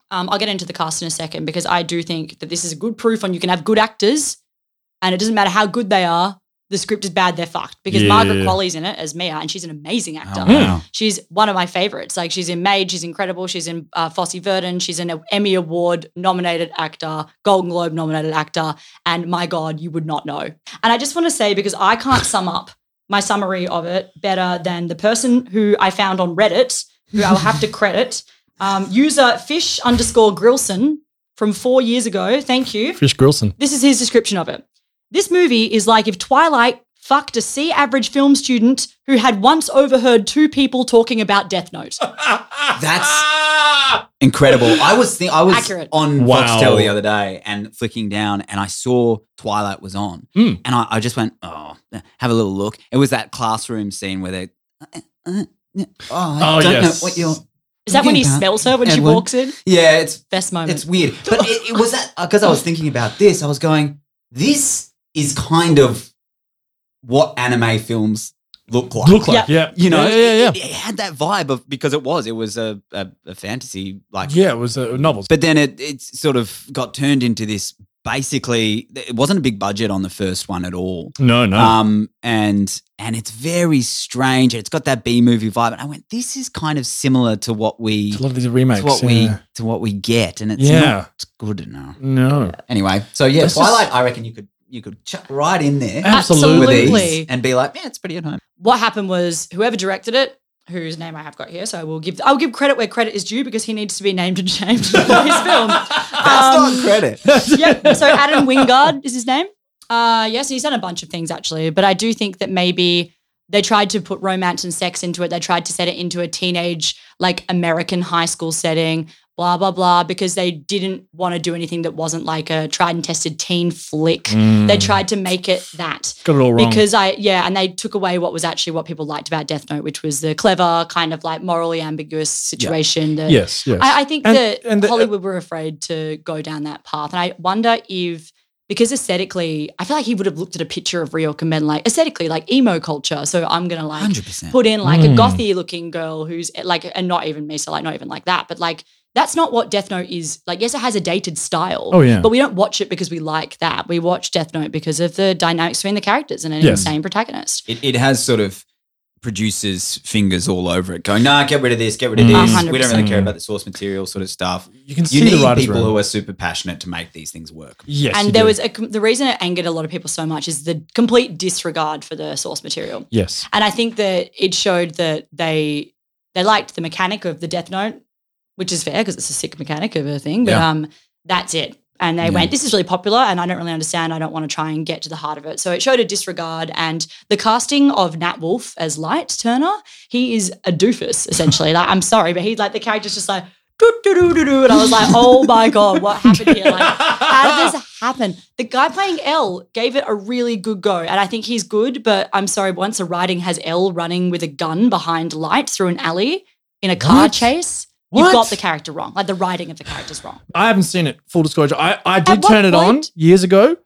um, I'll get into the cast in a second because I do think that this is a good proof on you can have good actors, and it doesn't matter how good they are. The script is bad; they're fucked. Because Yeah. Margaret Qualley's in it as Mia, and she's an amazing actor. Oh, wow. She's one of my favorites. Like she's in Maid, she's incredible. She's in uh, Fosse Verdon. She's an Emmy Award nominated actor, Golden Globe nominated actor, and my God, you would not know. And I just want to say because I can't sum up my summary of it better than the person who I found on Reddit, who I'll have to credit, um, user fish underscore Grillson from four years ago. Thank you. Fish Grillson. This is his description of it. This movie is like if Twilight fucked a C average film student who had once overheard two people talking about Death Note. That's incredible. I was think I was Accurate. on Wow. Foxtel the other day and flicking down, and I saw Twilight was on, Mm. and I, I just went, "Oh, have a little look." It was that classroom scene where they, uh, uh, uh, oh, I Oh, don't yes. know what you're. Is that when he thinking smells her when she walks in? Yeah, it's Best moment. it's weird, but it, it was that because I was thinking about this. I was going, "This is kind of what anime films look like." Look like, yeah. you know, yeah, yeah, yeah. It, it had that vibe of because it was, it was a, a, a fantasy like Yeah, it was uh, novels. but then it it sort of got turned into this basically it wasn't a big budget on the first one at all. No, no. Um, and and it's very strange. It's got that B movie vibe. And I went, this is kind of similar to what we a lot of these remakes. to what yeah. we to what we get, and it's Yeah. not good enough. No. Anyway, so yeah, Let's Twilight. just- I reckon you could you could chuck right in there Absolutely. with Absolutely. and be like, yeah, it's pretty at home. what happened was whoever directed it, whose name I have got here, so I will give I'll give credit where credit is due because he needs to be named and shamed for his film. That's Um, not credit. yep. So Adam Wingard is his name. Uh, yes, he's done a bunch of things actually, but I do think that maybe they tried to put romance and sex into it. They tried to set it into a teenage, like American high school setting, blah blah blah, because they didn't want to do anything that wasn't like a tried and tested teen flick. They tried to make it that Mm. Got it all wrong. because I yeah, and they took away what was actually what people liked about Death Note, which was the clever kind of like morally ambiguous situation. That yes, yes. I, I think And- that and the- Hollywood were afraid to go down that path, and I wonder if because aesthetically, I feel like he would have looked at a picture of Ryuk and been like aesthetically like emo culture. So I'm gonna like Hundred percent. put in like Mm. a gothy looking girl who's like, and not even me, so like not even like that, but like. That's not what Death Note is. Like, yes, it has a dated style. Oh, yeah. But we don't watch it because we like that. We watch Death Note because of the dynamics between the characters and an Yes. insane protagonist. It, it has sort of producers' fingers all over it, going, "Nah, get rid of this, get rid of Mm. this. A We don't really 100%. care about the source material, sort of stuff." you can You see the need writers' people room. who are super passionate to make these things work. Yes, you and there do. was a, the reason it angered a lot of people so much is the complete disregard for the source material. yes. And I think that it showed that they they liked the mechanic of the Death Note, which is fair because it's a sick mechanic of a thing. But Yeah. um, that's it. And they Yeah. went, this is really popular, and I don't really understand. I don't want to try and get to the heart of it. So it showed a disregard. And the casting of Nat Wolff as Light Turner, he is a doofus essentially. like I'm sorry, but he's like the character's just like. doo doo doo doo doo, And I was like, oh my God, what happened here? Like, how did this happen? The guy playing L gave it a really good go. And I think he's good, but I'm sorry, once a writing has L running with a gun behind light through an alley in a car What? chase, What? you've got the character wrong. Like the writing of the character's wrong. I haven't seen it. Full disclosure, I, I did turn it on point- years ago,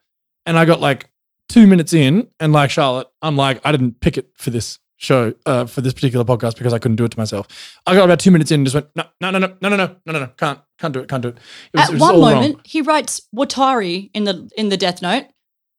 and I got like two minutes in, and like Charlotte, I'm like, I didn't pick it for this show, uh, for this particular podcast because I couldn't do it to myself. I got about two minutes in and just went, no, no, no, no, no, no, no, no, no, no, can't, can't do it, can't do it. It was, At it was one moment, wrong. he writes Watari in the in the Death Note.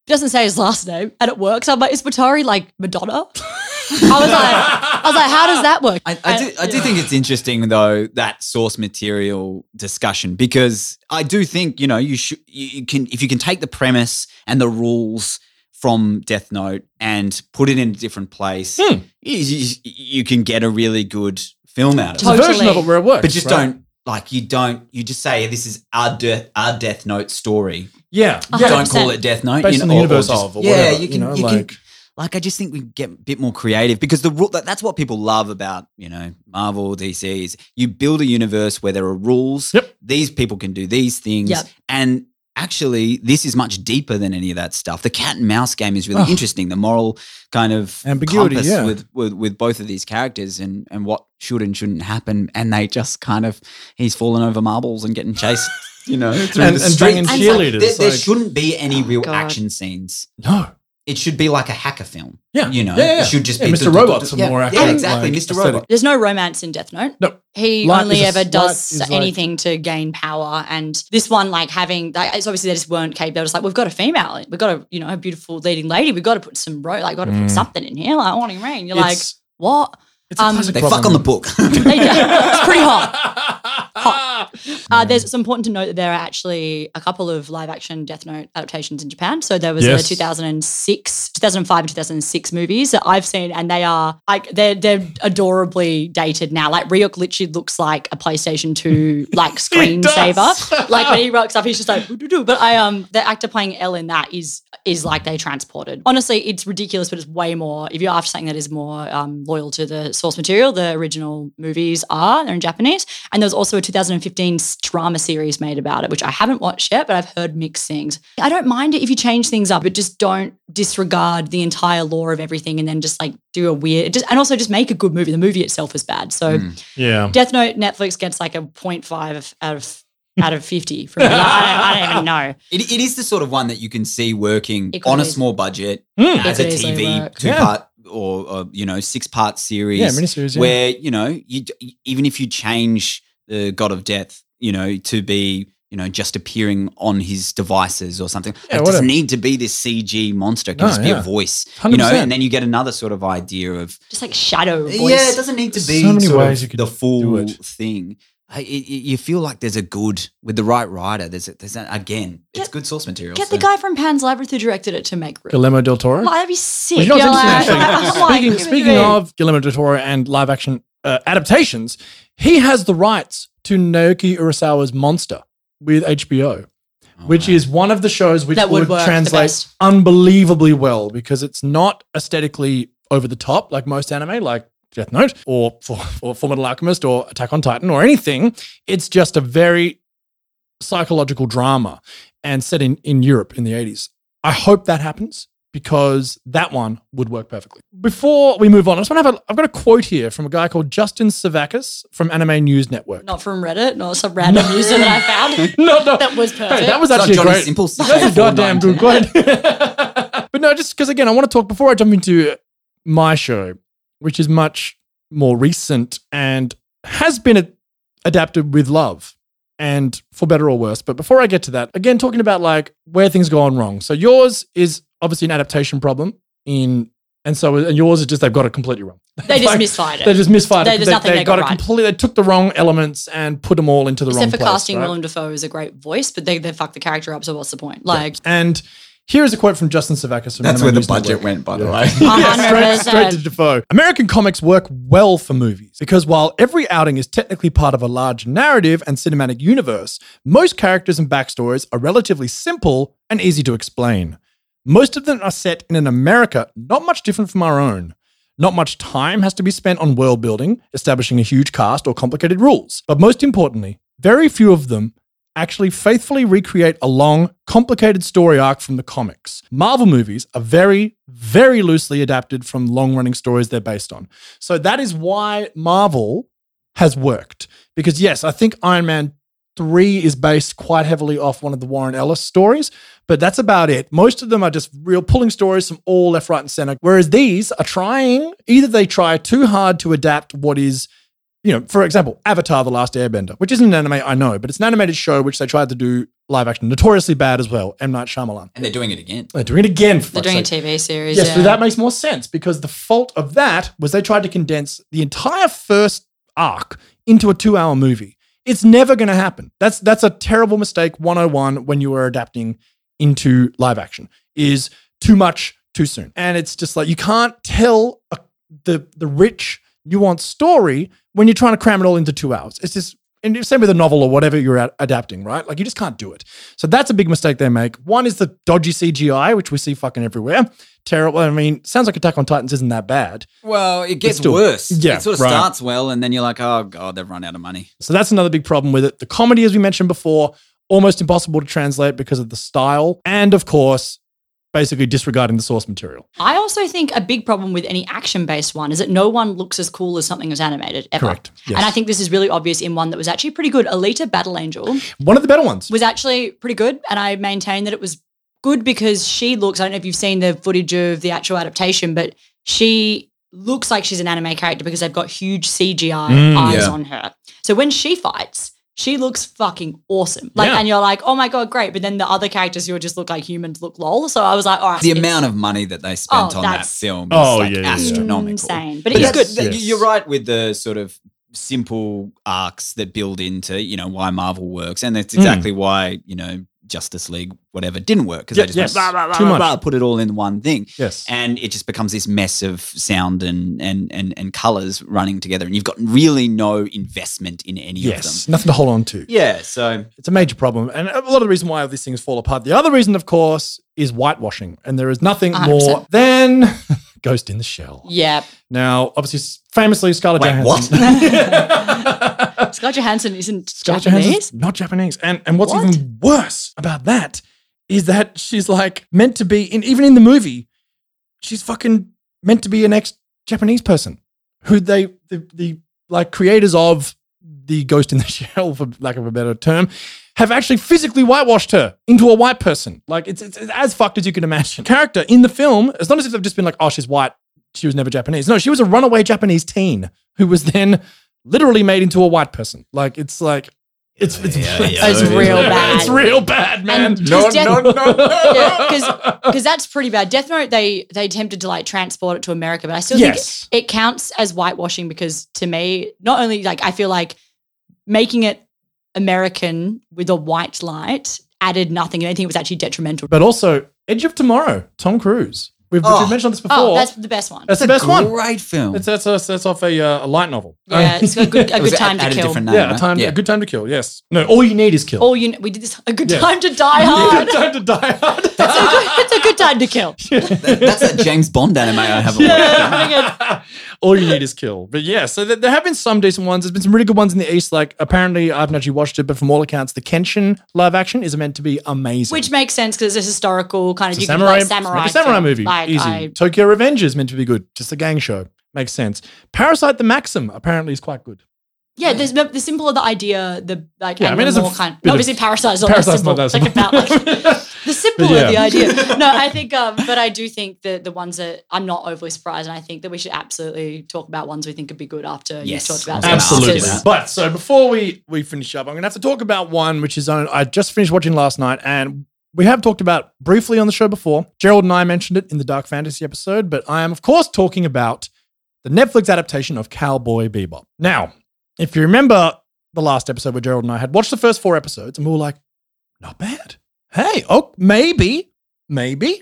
Doesn't say his last name, and it works. I'm like, is Watari like Madonna? I was like, I was like, how does that work? I, I do, I do think it's interesting though that source material discussion because I do think you know you should you, you can if you can take the premise and the rules from Death Note and put it in a different place, Hmm. you, you, you can get a really good film out of It's a it. Totally. version of it where it works. But just right? don't like you don't you just say this is our death our Death Note story. Yeah, A yeah. hundred Don't call it Death Note. Based you on know, the or- or universe just- of, or yeah, whatever, you can know, you like, can like I just think we get a bit more creative because the rule that's what people love about you know Marvel, DC is you build a universe where there are rules. Yep. These people can do these things, Yep. and actually this is much deeper than any of that stuff. The cat and mouse game is really Oh. interesting. The moral kind of Ambiguity, yeah. with, with with both of these characters and and what should and shouldn't happen, and they just kind of he's falling over marbles and getting chased. You know, through And- the and streets. banging And cheerleaders. There, there like- shouldn't be any Oh, real God. action scenes no. It should be like a hacker film. Yeah. You know, Yeah, yeah, yeah. it should just Yeah, be Mr. Robot's a yeah, more Yeah, exactly. like, Mr. aesthetic. Robot. There's no romance in Death Note. No. He Light only is a- ever does is like- anything to gain power. And this one, like having, like, it's obviously they just weren't capable. They're just like, we've got a female, we've got a, you know, a beautiful leading lady. We've got to put some, ro- like, got to Mm. put something in here. Like, Warning Rain. You're like, what? It's a Um, classic They fuck on the book. They do. it's pretty hot. Uh, there's it's important to note that there are actually a couple of live action Death Note adaptations in Japan. So there was Yes. the 2006, 2005 and 2006 movies that I've seen, and they are like they're they're adorably dated now. Like Ryuk literally looks like a PlayStation 2 like screensaver. like when he rocks up, he's just like. But I um the actor playing L in that is is like they transported. Honestly, it's ridiculous, but it's way more. If you're after something that is more um, loyal to the source material, the original movies are. They're in Japanese, and there was also a 2015 s- drama series made about it, which I haven't watched yet, but I've heard mixed things. I don't mind it if you change things up, but just don't disregard the entire lore of everything and then just like do a weird. Just, and also just make a good movie. The movie itself is bad, so. Mm. Yeah. Death Note Netflix gets like a 0.5 out of out of 50 from me. I, don't, I don't even know. It, it is the sort of one that you can see working on a be. small budget Mm. as a TV work. two part or, or you know six part series. Yeah, miniseries. Yeah. where you know you even if you change the God of Death, you know to be you know, just appearing on his devices or something. Yeah, it doesn't need to be this CG monster. It can No, just be yeah. a voice, you know, and then you get another sort of idea of Just like shadow voice. yeah, it doesn't need to be so many ways you could the do full it. thing. I- it- it- you feel like there's a good with the right writer. There's a, there's a, again, it's good source material. Get so- the guy from Pan's Labyrinth who directed it to make room. Guillermo del Toro. Like, that'd be sick. Well, you know what's You're interesting, like- actually? I'm like, speaking give it speaking me. of Guillermo del Toro and live action uh, adaptations, he has the rights to Naoki Urasawa's Monster with HBO, Oh, which wow. is one of the shows which That would would, translate unbelievably well because it's not aesthetically over the top like most anime, like Death Note or for, or Full Metal Alchemist or Attack on Titan or anything. It's just a very psychological drama and set in, in Europe in the 80s. I hope that happens because that one would work perfectly. Before we move on, I just want to have a, I've got a quote here from a guy called Justin Sevakis from Anime News Network. Not from Reddit, not some random user that I found. no, no. That was perfect. Hey, that was It's not actually a Johnny great. Simple. That's a goddamn good. Go ahead. but no, just because again, I want to talk before I jump into my show, which is much more recent and has been a- adapted with love and for better or worse. But before I get to that, again, talking about like where things gone wrong. So yours is obviously an adaptation problem in, and so and yours is just they've got it completely wrong. They just Like, misfired They just misfired They- it. there's nothing they got, got it right. completely. They took the wrong elements and put them all into the wrong. Except wrong for place. casting right? Willem Dafoe as a great voice, but they, they fucked the character up, so what's the point? Like, And here is a quote from Justin Sevakis. From That's Anime where the News budget Network. went, by the Yeah. way. Yeah, straight, straight to Dafoe. American comics work well for movies because while every outing is technically part of a large narrative and cinematic universe, most characters and backstories are relatively simple and easy to explain. Most of them are set in an America not much different from our own. Not much time has to be spent on world building, establishing a huge cast, or complicated rules. But most importantly, very few of them actually faithfully recreate a long, complicated story arc from the comics. Marvel movies are very, very loosely adapted from long running stories they're based on. So that is why Marvel has worked. Because, yes, I think Iron Man 3 is based quite heavily off one of the Warren Ellis stories, but that's about it. Most of them are just real pulling stories from all left, right, and center. Whereas these are trying, either they try too hard to adapt what is you know, for example, Avatar: The Last Airbender, which isn't an anime, I know, but it's an animated show which they tried to do live action, notoriously bad as well. M Night Shyamalan. And they're doing it again. They're doing it again. For they're fuck's doing a. TV series. Yes, yeah. so that makes more sense because the fault of that was they tried to condense the entire first arc into a two-hour movie. It's never going to happen. That's that's a terrible mistake 101 when you are adapting into live action is too much too soon. And it's just like you can't tell a, the the rich nuanced story when you're trying to cram it all into 2 hours. It's just and same with a novel or whatever you're ad- adapting, right? Like you just can't do it. So that's a big mistake they make. One is the dodgy CGI, which we see fucking everywhere. Terrible. I mean, sounds like Attack on Titans isn't that bad. Well, it gets still- worse. yeah, it sort of right. starts well, and then you're like, oh god, they've run out of money. So that's another big problem with it. The comedy, as we mentioned before, almost impossible to translate because of the style. And of course, basically disregarding the source material. I also think a big problem with any action based one is that no one looks as cool as something that's animated ever. Correct. Yes. And I think this is really obvious in one that was actually pretty good. Alita Battle Angel One of the better ones. was actually pretty good. And I maintain that it was good because she looks, I don't know if you've seen the footage of the actual adaptation, but she looks like she's an anime character because they've got huge CGI Mm, eyes yeah. on her. So when she fights, she looks fucking awesome. Like, Yeah. and you're like, oh my God, great. But then the other characters who just look like humans look lol. So I was like, all right. The amount of money that they spent Oh, on that film is Oh, like yeah, yeah, yeah. astronomical. Insane. But But it is Yes, good. yes. You're right with the sort of simple arcs that build into you know why Marvel works, and that's hmm. exactly why you know Justice League whatever didn't work because Yeah, they just yes. went, blah, blah, Too blah, much. put it all in one thing. Yes. and it just becomes this mess of sound and and and and colors running together, and you've got really no investment in any of yes. them. Nothing to hold on to. Yeah, so It's a major problem. And a lot of the reason why all these things fall apart. The other reason, of course, is whitewashing. And there is nothing 100%. more than Ghost in the Shell. Yeah. Now, obviously, famously, Scarlett Wait, Johansson. Scarlett Johansson isn't Scarlett Japanese. Johansson's not Japanese. And and what's What? even worse about that is that she's like meant to be in even in the movie, she's fucking meant to be an ex-Japanese person who they the, the like creators of the Ghost in the Shell, for lack of a better term, have actually physically whitewashed her into a white person. Like it's, it's, it's as fucked as you can imagine. Character in the film, it's not as if they've just been like, oh, she's white. She was never Japanese. No, she was a runaway Japanese teen who was then literally made into a white person. Like it's like It's it's, Yeah, yeah, It's it is real bad. bad. It's real bad, man. And no, just Death- no, no, no. Yeah, because that's pretty bad. Death Note, they they attempted to like transport it to America, but I still Yes. think it counts as whitewashing because to me, not only like I feel like making it American with a white light added nothing. and I think it was actually detrimental. But also, Edge of Tomorrow, Tom Cruise. We've, Oh. we've mentioned this before. Oh, that's the best one. That's the best a one. Great film. It's that's, that's, that's off a, uh, a light novel. yeah, it's a good a good it time at to a kill. different name, yeah, a time, Yeah. a good time to kill. Yes. No, all you need is kill. All you we did this a good Yeah. time to die a hard. good time to die hard. it's, a good, it's a good time to kill. That- that's a James Bond anime I haven't watched. All you need is kill. But yeah, so th- there have been some decent ones. There's been some really good ones in the East. Like apparently, I haven't actually watched it, but from all accounts, the Kenshin live action is meant to be amazing. Which makes sense because it's a historical kind of It's a you could, samurai, like, it's like samurai, a samurai film. movie. Like, Easy. I, Tokyo Revenge is meant to be good. Just a gang show. Makes sense. Parasyte the Maxim apparently is quite good. yeah, there's the, the simpler the idea, the like, Yeah, I and mean, the a more kind. bit of- Obviously, Parasite's not Parasite's simple. not that Like about like simple. the simpler yeah. the idea. No, I think, um, but I do think that the ones that I'm not overly surprised, and I think that we should absolutely talk about ones we think could be good after Yes, you've talked about was gonna ask some you Absolutely. sisters. that. But so before we we finish up, I'm gonna have to talk about one which is on. I just finished watching last night, and we have talked about briefly on the show before. Gerald and I mentioned it in the Dark Fantasy episode, but I am of course talking about the Netflix adaptation of Cowboy Bebop. Now, if you remember the last episode where Gerald and I had watched the first four episodes, and we were like, not bad. Hey, oh, maybe, maybe.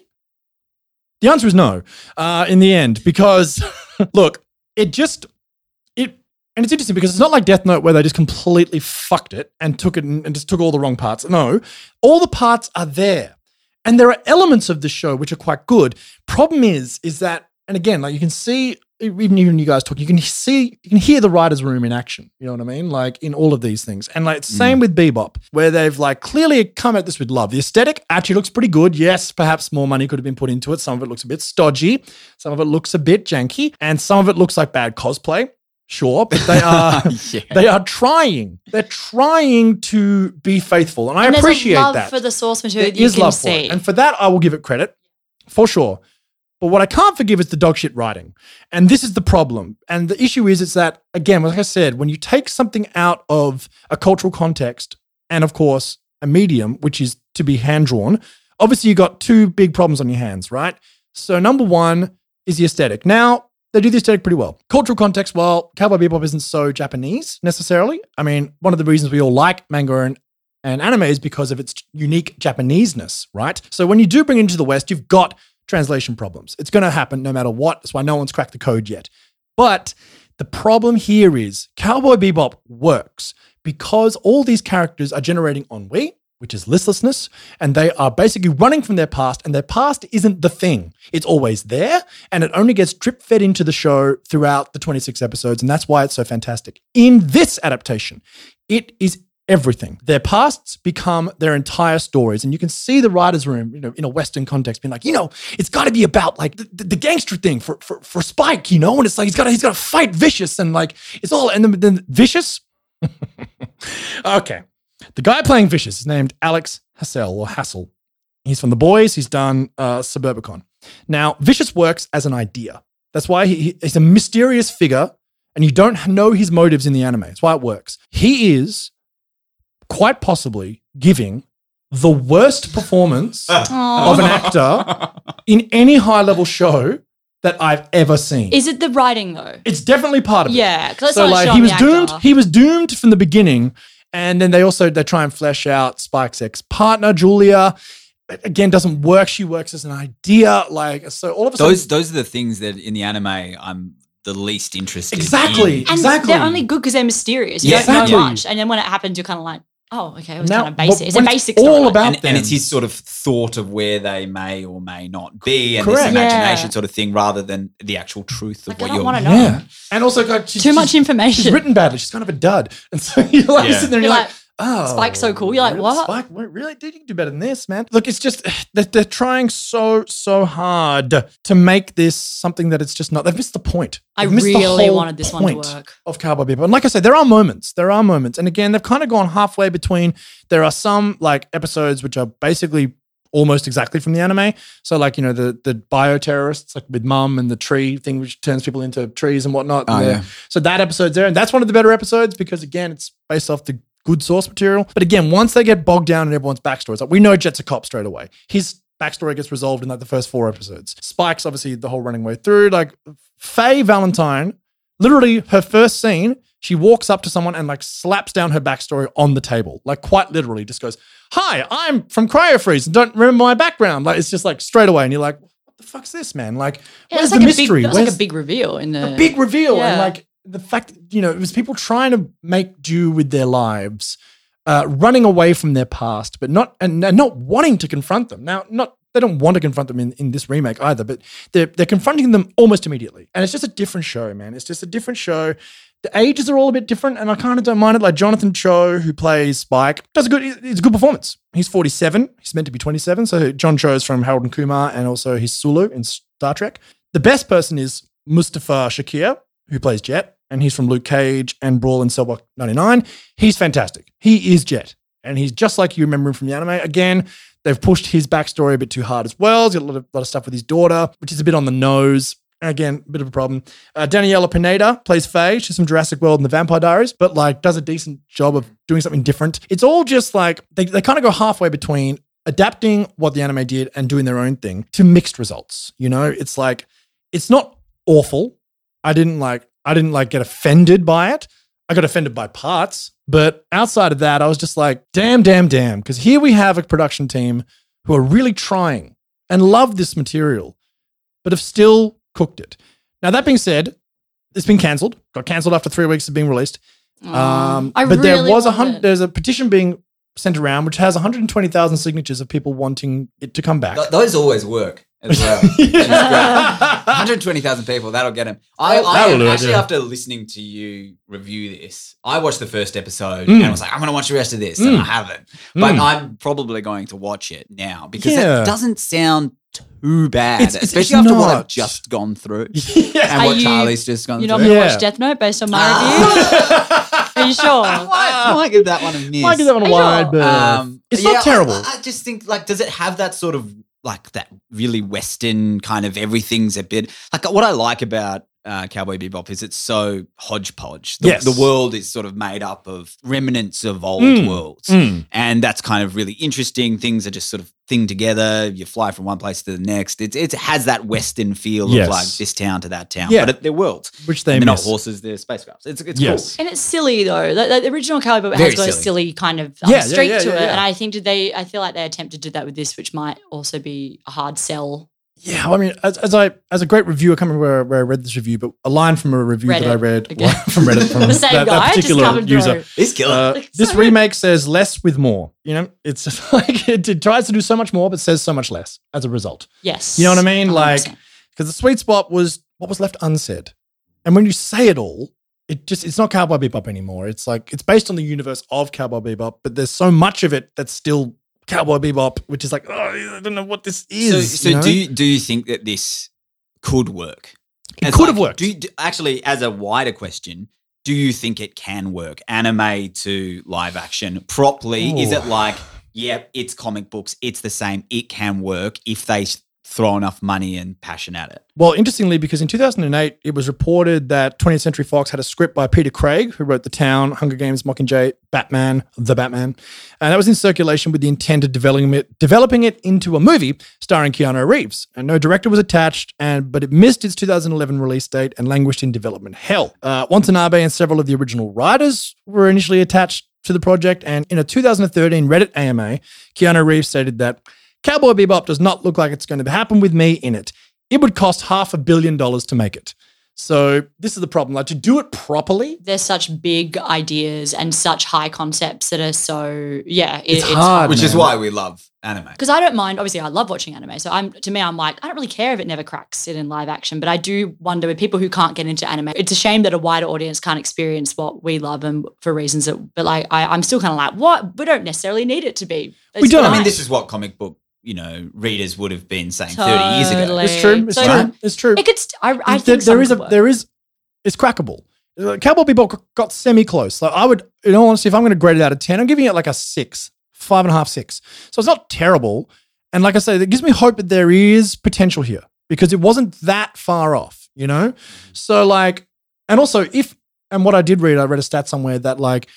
The answer is no. Uh, in the end, because look, it just it and it's interesting because it's not like Death Note where they just completely fucked it and took it and, and just took all the wrong parts. No, all the parts are there. And there are elements of the show which are quite good. Problem is, is that, and again, like you can see, even even you guys talk, you can see, you can hear the writers' room in action. You know what I mean? Like in all of these things. And like mm. same with Bebop, where they've like clearly come at this with love. The aesthetic actually looks pretty good. Yes, perhaps more money could have been put into it. Some of it looks a bit stodgy. Some of it looks a bit janky. And some of it looks like bad cosplay. Sure, but they are yeah. they are trying. They're trying to be faithful, and I And there's appreciate a love that. for the source material There that you is can love for it, and for that I will give it credit for sure. But what I can't forgive is the dog shit writing, and this is the problem. And the issue is, it's that again, like I said, when you take something out of a cultural context, and of course a medium, which is to be hand drawn, obviously you've got two big problems on your hands, right? So number one is the aesthetic. Now they do the aesthetic pretty well. Cultural context, well, Cowboy Bebop isn't so Japanese necessarily. I mean, one of the reasons we all like manga and, and anime is because of its unique Japaneseness, right? So when you do bring it into the West, you've got translation problems. It's going to happen no matter what. That's why no one's cracked the code yet. But the problem here is Cowboy Bebop works because all these characters are generating ennui, which is listlessness, and they are basically running from their past, and their past isn't the thing. It's always there, and it only gets drip fed into the show throughout the 26 episodes, and that's why it's so fantastic. In this adaptation, it is everything. Their pasts become their entire stories, and you can see the writers' room, you know, in a Western context, being like, you know, it's got to be about like the, the, gangster thing for, for for Spike, you know, and it's like he's got to he's got to fight Vicious, and like it's all, and then, then Vicious. okay, the guy playing Vicious is named Alex Hassell or Hassell. He's from The Boys. He's done uh, Suburbicon. Now, Vicious works as an idea. That's why he- he's a mysterious figure, and you don't know his motives in the anime. That's why it works. He is quite possibly giving the worst performance ah. of an actor in any high level show that I've ever seen. Is it the writing though? it's definitely part of it. Yeah, because it's So like he was doomed. actor. He was doomed from the beginning, and then they also they try and flesh out Spike's ex partner Julia. Again, doesn't work. She works as an idea. Like so, all of a sudden, Those those are the things that in the anime I'm the least interested. Exactly. in. and exactly. they're only good because they're mysterious. You Yeah, don't know much, and then when it happens, you're kind of like, oh, okay, it was Now, kind of basic. It's a basic it's all about and, them. and it's his sort of thought of where they may or may not be, and Correct. this imagination Yeah. sort of thing, rather than the actual truth of Like, I what don't you're. wanna know. yeah, and also like she's, Too much information. She's written badly. She's kind of a dud, and so you're like Yeah. sitting there, and You're you're like, like. Oh, Spike's so cool. You're like, really? what? Spike, what- really? Did you do better than this, man? Look, it's just they're, they're trying so so hard to make this something that it's just not. They've missed the point. I They've missed the really wanted this one to work. Of Cowboy Bebop, and like I said, there are moments. There are moments, and again, they've kind of gone halfway between. There are some like episodes which are basically almost exactly from the anime. So like you know the the bioterrorists like with Mum and the tree thing which turns people into trees and whatnot. Oh, And yeah. So that episode's there, and that's one of the better episodes because again, it's based off the good source material. But again, once they get bogged down in everyone's backstories, like we know Jet's a cop straight away. His backstory gets resolved in like the first four episodes. Spike's obviously the whole running way through. Like Faye Valentine, literally her first scene, she walks up to someone and like slaps down her backstory on the table. Like quite literally just goes, Hi, I'm from Cryofreeze and don't remember my background. Like it's just like straight away. And you're like, what the fuck's this, man? Like, Yeah, where's it's like the mystery? Big, that's like Where's a big reveal in the a big reveal and like the fact you know it was people trying to make do with their lives uh, running away from their past but not and, and not wanting to confront them. Now not they don't want to confront them in, in this remake either but they're, they're confronting them almost immediately. And it's just a different show man. It's just a different show. The ages are all a bit different and i kind of don't mind it. Like jonathan cho who plays spike does a good it's a good performance. He's 47 he's meant to be 27 so john cho is from harold and kumar and also he's sulu in star trek. The best person is Mustafa Shakir, who plays Jet, and he's from Luke Cage and Brawl and Cellblock 99. He's fantastic. He is Jet, and he's just like you remember him from the anime. Again, they've pushed his backstory a bit too hard as well. He's got a lot of, lot of stuff with his daughter, which is a bit on the nose. Again, a bit of a problem. Uh, Daniela Pineda plays Faye. She's from Jurassic World and the Vampire Diaries, but like does a decent job of doing something different. It's all just like they, they kind of go halfway between adapting what the anime did and doing their own thing to mixed results. You know, it's like it's not awful. I didn't like I didn't like get offended by it. I got offended by parts, but outside of that, I was just like, damn, damn, damn. Because here we have a production team who are really trying and love this material, but have still cooked it. Now, that being said, it's been cancelled. Got cancelled after three weeks of being released. Um, I but there was a want hundred. There's a petition being sent around which has 120,000 signatures of people wanting it to come back. Th- those always work as well. Yeah. 120,000 people, that'll get him. I, That'll I am do it, actually, yeah. after listening to you review this, I watched the first episode Mm. and I was like, I'm going to watch the rest of this. And Mm. I haven't. But Mm. I'm probably going to watch it now because Yeah. it doesn't sound too bad, It's- it's- especially it's after what I've just gone through yeah. and Are what you- Charlie's just gone through. You're not through. going to Yeah. watch Death Note based on my Ah. review? Are you sure? I might, might give that one a miss. Might give that one a Are wide sure? berth. Um, it's yeah, not terrible. I, I just think like, does it have that sort of like that really Western kind of everything's a bit like what I like about uh, Cowboy Bebop is it's so hodgepodge. The, Yes. the world is sort of made up of remnants of old Mm. worlds. Mm. And that's kind of really interesting. Things are just sort of thing together. You fly from one place to the next. It, it has that Western feel Yes. of like this town to that town. Yeah. But it, they're worlds. Which they they're not horses, they're spacecrafts. It's, it's Yes. And it's silly though. The, the original Cowboy Bebop Very has got a silly. silly kind of um, Yeah, yeah, streak yeah, to yeah, it, yeah. and I think did they. I feel like they attempted to do that with this, which might also be a hard sell. Yeah, I mean, as, as I as a great review, I can't remember where, where I read this review, but a line from a review that I Reddit read again. from Reddit from the same that, that guy just particular coming user. through. He's killer. Uh, Like, this so- remake says less with more. You know, it's just like it, it tries to do so much more, but says so much less as a result. Yes, You know what I mean? Like, 100%. because the sweet spot was what was left unsaid, and when you say it all, it just it's not Cowboy Bebop anymore. It's like it's based on the universe of Cowboy Bebop, but there's so much of it that's still Cowboy Bebop, which is like, oh, I don't know what this is. So, so you know? do you, do you think that this could work? It As could have worked. Do you, do- actually, as a wider question, do you think it can work, anime to live action properly? Is it like, yep, it's comic books, it's the same, it can work if they throw enough money and passion at it? Well, interestingly, because in 2008, it was reported that 20th Century Fox had a script by Peter Craig, who wrote The Town, Hunger Games, Mockingjay, Batman, The Batman. And that was in circulation with the intent of developing it, developing it into a movie starring Keanu Reeves. And no director was attached, and but it missed its 2011 release date and languished in development hell. Uh, Watanabe and several of the original writers were initially attached to the project. And in a 2013 Reddit AMA, Keanu Reeves stated that Cowboy Bebop does not look like it's going to happen with me in it. It would cost half a billion dollars to make it. So this is the problem. Like to do it properly, there's such big ideas and such high concepts that are so yeah. It, It's hard. Which is why we love anime. because I don't mind. Obviously, I love watching anime. So I'm to me, I'm like, I don't really care if it never cracks it in live action. But I do wonder with people who can't get into anime. It's a shame that a wider audience can't experience what we love and for reasons that. But like, I, I'm still kind of like, what? We don't necessarily need it to be. We don't. I mean, this is what comic book, you know, readers would have been saying 30 years ago. Totally. it's true. It's So- true. It's true. It could. St- I, I there, think there is a work. there is it's crackable. Uh, Cowboy Bebop got semi close. Like I would, in all honesty, if I'm going to grade it out of ten, I'm giving it like a six, five and a half, six. So it's not terrible. And like I say, it gives me hope that there is potential here because it wasn't that far off. You know, so like, and also if and what I did read, I read a stat somewhere that like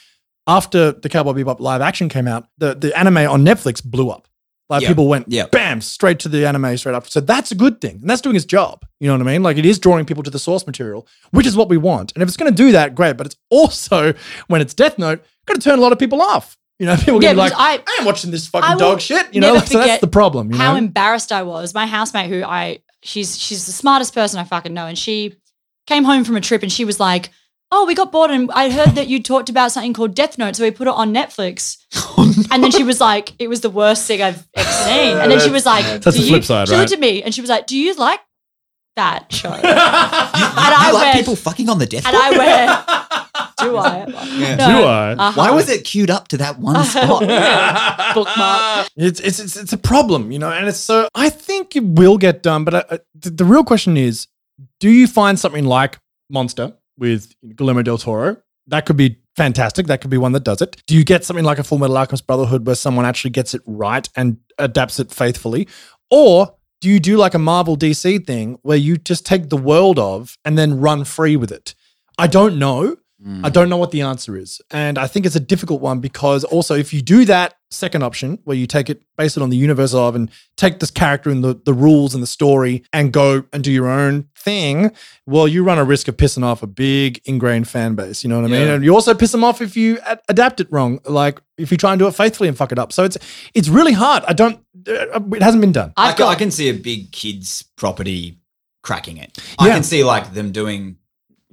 after the Cowboy Bebop live action came out, the, the anime on Netflix blew up. Like Yeah. people went Yeah. bam straight to the anime straight up. So that's a good thing, and that's doing its job. You know what I mean? Like it is drawing people to the source material, which is what we want. And if it's going to do that, great. But it's also when it's Death Note, going to turn a lot of people off. You know, people Yeah, get like, I- I, ain't watching this fucking dog shit. You know, like, so that's the problem. You how know, embarrassed I was. My housemate, who I she's she's the smartest person I fucking know, and she came home from a trip and she was like, "Oh, we got bored, and I heard that you talked about something called Death Note, so we put it on Netflix." And then she was like, "It was the worst thing I've ever seen." And then she was like, That's "Do the you-" flip side, She looked at me and she was like, "Do you like that show?" and You, I you like went, people fucking on the death and note? I went, "Do I?" Yeah. No. Do I? Uh-huh. Why was it queued up to that one spot? bookmark? It's, it's it's it's a problem, you know, and it's so I think it will get done, but I, I, the, the real question is, do you find something like Monster with Guillermo del Toro? That could be fantastic. That could be one that does it. Do you get something like a Full Metal Alchemist Brotherhood where someone actually gets it right and adapts it faithfully, or do you do like a Marvel DC thing where you just take the world of and then run free with it? I don't know. I don't know what the answer is. And I think it's a difficult one because also if you do that second option where you take it, base it on the universe of and take this character and the, the rules and the story and go and do your own thing, well, you run a risk of pissing off a big ingrained fan base. You know what I mean? Yeah. And you also piss them off if you a- adapt it wrong, like if you try and do it faithfully and fuck it up. So it's it's really hard. I don't, uh, it hasn't been done. I I've can, I got can see a big kids property cracking it. I Yeah. can see like them doing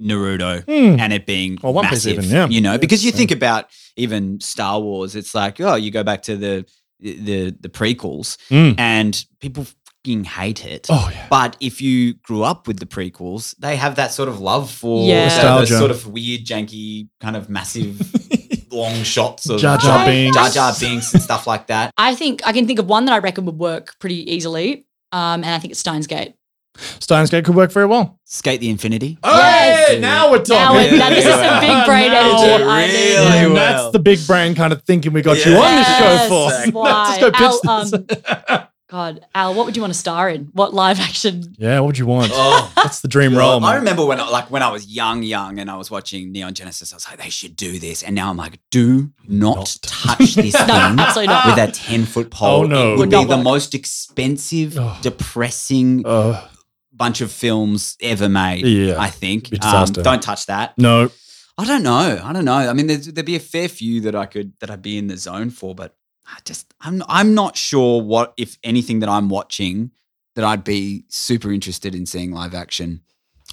Naruto Hmm. and it being Or One Piece massive, even, yeah. you know, because you Yeah. think about even Star Wars, it's like, oh, you go back to the the the prequels Mm. and people fucking hate it. Oh, yeah. But if you grew up with the prequels, they have that sort of love for Yeah. the- the, sort of weird, janky, kind of massive, long shots of Jar Jar I- Binks. Jar Jar Binks and stuff like that. I think I can think of one that I reckon would work pretty easily. Um, and I think it's Steins Gate. Steins Gate could work very well. Skate the Infinity. Yes. Hey, now we're talking. Now we're- now this is some big brain energy. I need really well. That's the big brain kind of thinking we got you on this show for. that's Let's go why. pitch Al, this. God, Al, what would you want to star in? What live action? yeah, what would you want? Oh. That's the dream role, I remember when, I- like, when I was young, young, and I was watching Neon Genesis. I was like, they should do this, and now I'm like, do not, Not. touch this No, thing absolutely not. with that ten foot pole. Oh, no. it would Would be the work. most expensive, Oh. depressing Uh, bunch of films ever made. Yeah. I think. Be Um, don't touch that. no. I don't know. I don't know. I mean, there's, there'd be a fair few that I could that I'd be in the zone for, but I just I'm I'm not sure what if anything that I'm watching that I'd be super interested in seeing live action.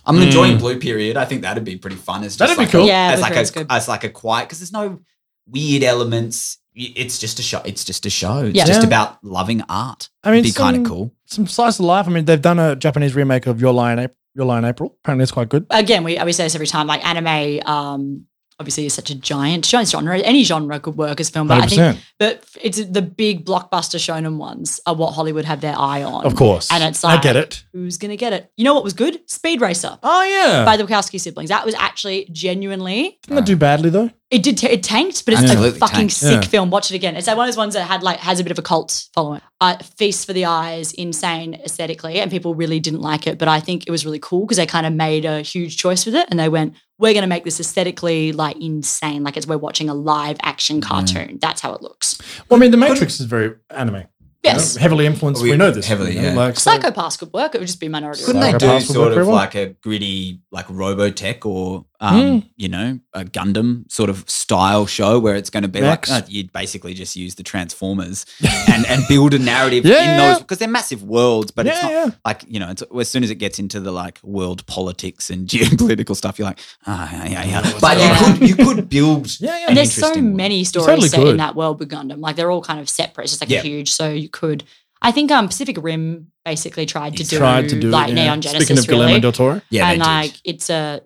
I'm Mm. enjoying Blue Period. I think that'd be pretty fun. As just That'd be like cool. A, Yeah, as Blue like Period's a good. as like a quiet because there's no weird elements. Y- It's just a show. It's just a show. It's Yeah. just about loving art. I mean, be kind of cool. Some slice of life. I mean, they've done a Japanese remake of Your Lie in April. Your Lie in April. Apparently, it's quite good. Again, we we say this every time. Like anime, um, obviously is such a giant, giant genre. Any genre could work as film, but I think percent. but it's the big blockbuster shonen ones are what Hollywood have their eye on. Of course. And it's like I get it. Who's gonna get it? You know what was good? Speed Racer Oh yeah. by the Wachowski siblings. That was actually genuinely Didn't that do badly though? It did. T- it tanked, but it's a fucking tanked. sick Yeah. film. Watch it again. It's like one of those ones that had like has a bit of a cult following. Uh, Feast for the eyes, insane aesthetically, and people really didn't like it. But I think it was really cool because they kind of made a huge choice with it, and they went, "We're going to make this aesthetically like insane, like as we're watching a live action mm-hmm. cartoon. That's how it looks." Well, I mean, The Matrix is very anime. you Yes, know, heavily influenced. Oh, we, We- know this. heavily, you know, yeah. Like, so- Psycho could work. It would just be minority. Couldn't they a do pass would work sort of like a gritty, like Robotech or, um, you know, a Gundam sort of style show where it's going to be Max. like, uh, you'd basically just use the Transformers and, and build a narrative Yeah, in yeah. those because they're massive worlds, but it's not yeah. like, you know, it's, as soon as it gets into the like world politics and geopolitical stuff, you're like, ah, yeah, yeah, yeah. But you could, you could build. Yeah, yeah. and there's so world. many stories totally set could. in that world with Gundam. Like they're all kind of separate. It's just like Yeah. huge. So you could. I think um Pacific Rim basically tried to do Tried to do it, like yeah. Neon Genesis. Speaking of really. Guillermo del Toro. Yeah, and they did. like it's a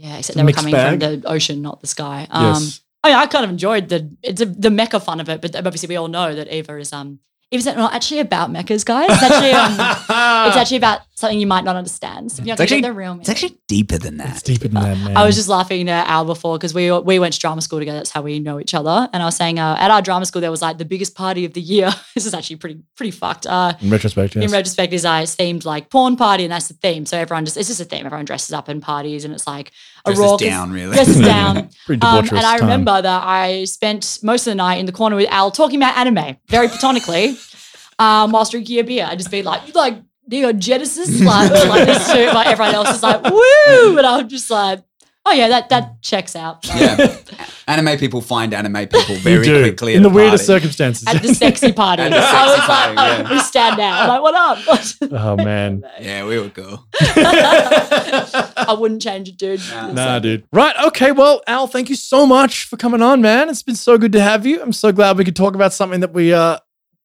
yeah, except they were coming bag. from the ocean, not the sky. Um, yes. I, mean, I kind of enjoyed the it's a, the mecha fun of it, but obviously we all know that Eva is um Eva's not actually about mechas, guys. It's actually um it's actually about something you might not understand. So you have It's to actually, get the real it's actually deeper than that. It's deeper than that, man. I was just laughing at Al before because we we went to drama school together. That's how we know each other. And I was saying uh, at our drama school there was like the biggest party of the year. this is actually pretty pretty fucked. Uh, in retrospect. Yes. in retrospect, is uh, it's themed like porn party, and that's the theme. So everyone just it's just a theme. Everyone dresses up in parties, and it's like a Dresses raucous- down, really. Dresses down. Pretty Um, and I time. remember that I spent most of the night in the corner with Al talking about anime very platonically, um, whilst drinking a beer. I'd just be like, like Neon Genesis, like, like this too. Like everyone else is like, woo, and I'm just like, oh yeah, that that checks out. Yeah. anime people find anime people very quickly in at the a weirdest party. circumstances. At the sexy party, At the I was sexy like, party, oh, yeah. we stand out. I'm like, what up? oh man. Yeah, we were cool. I wouldn't change it, dude. Nah. Nah, dude. Right. Okay. Well, Al, thank you so much for coming on, man. It's been so good to have you. I'm so glad we could talk about something that we uh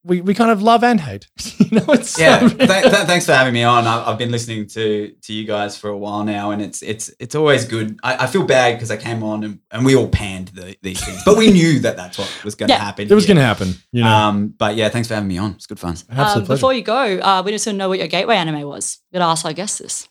we, we kind of love and hate. you know, it's Yeah, th- th- thanks for having me on. I- I've been listening to to you guys for a while now, and it's it's it's always good. I, I feel bad because I came on and, and we all panned the, these things, but we knew that that's what was going to Yeah. happen. it was going to happen. You know, Um, but yeah, thanks for having me on. It's good fun. absolute Um, before you go, uh, we just want to know what your gateway anime was. We're gonna ask our guests this.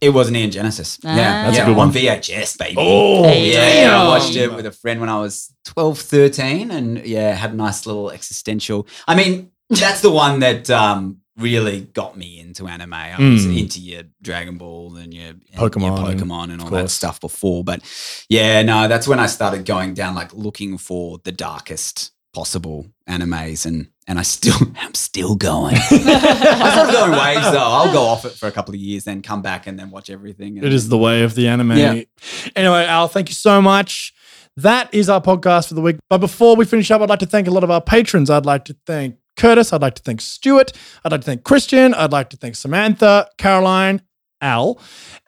It was Neon Genesis. Ah. yeah, That's a yeah, good on one. VHS, baby. Oh, Hey. Yeah, damn. I watched it with a friend when I was 12, 13, and yeah, had a nice little existential. I mean, that's the one that um, really got me into anime. I was Mm. into your Dragon Ball and your and Pokemon your Pokemon, and, of all that stuff before. But yeah, no, that's when I started going down, like looking for the darkest possible animes, and and I still, I'm still going. I started going waves though. I'll go off it for a couple of years, then come back and then watch everything. It is the way of the anime. Yeah. Anyway, Al, thank you so much. That is our podcast for the week. But before we finish up, I'd like to thank a lot of our patrons. I'd like to thank Curtis. I'd like to thank Stuart. I'd like to thank Christian. I'd like to thank Samantha, Caroline, Al.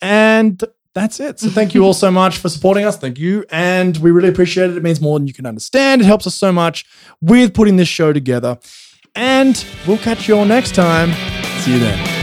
And that's it. So thank you all so much for supporting us. Thank you. And we really appreciate it. It means more than you can understand. It helps us so much with putting this show together. And we'll catch you all next time. See you then.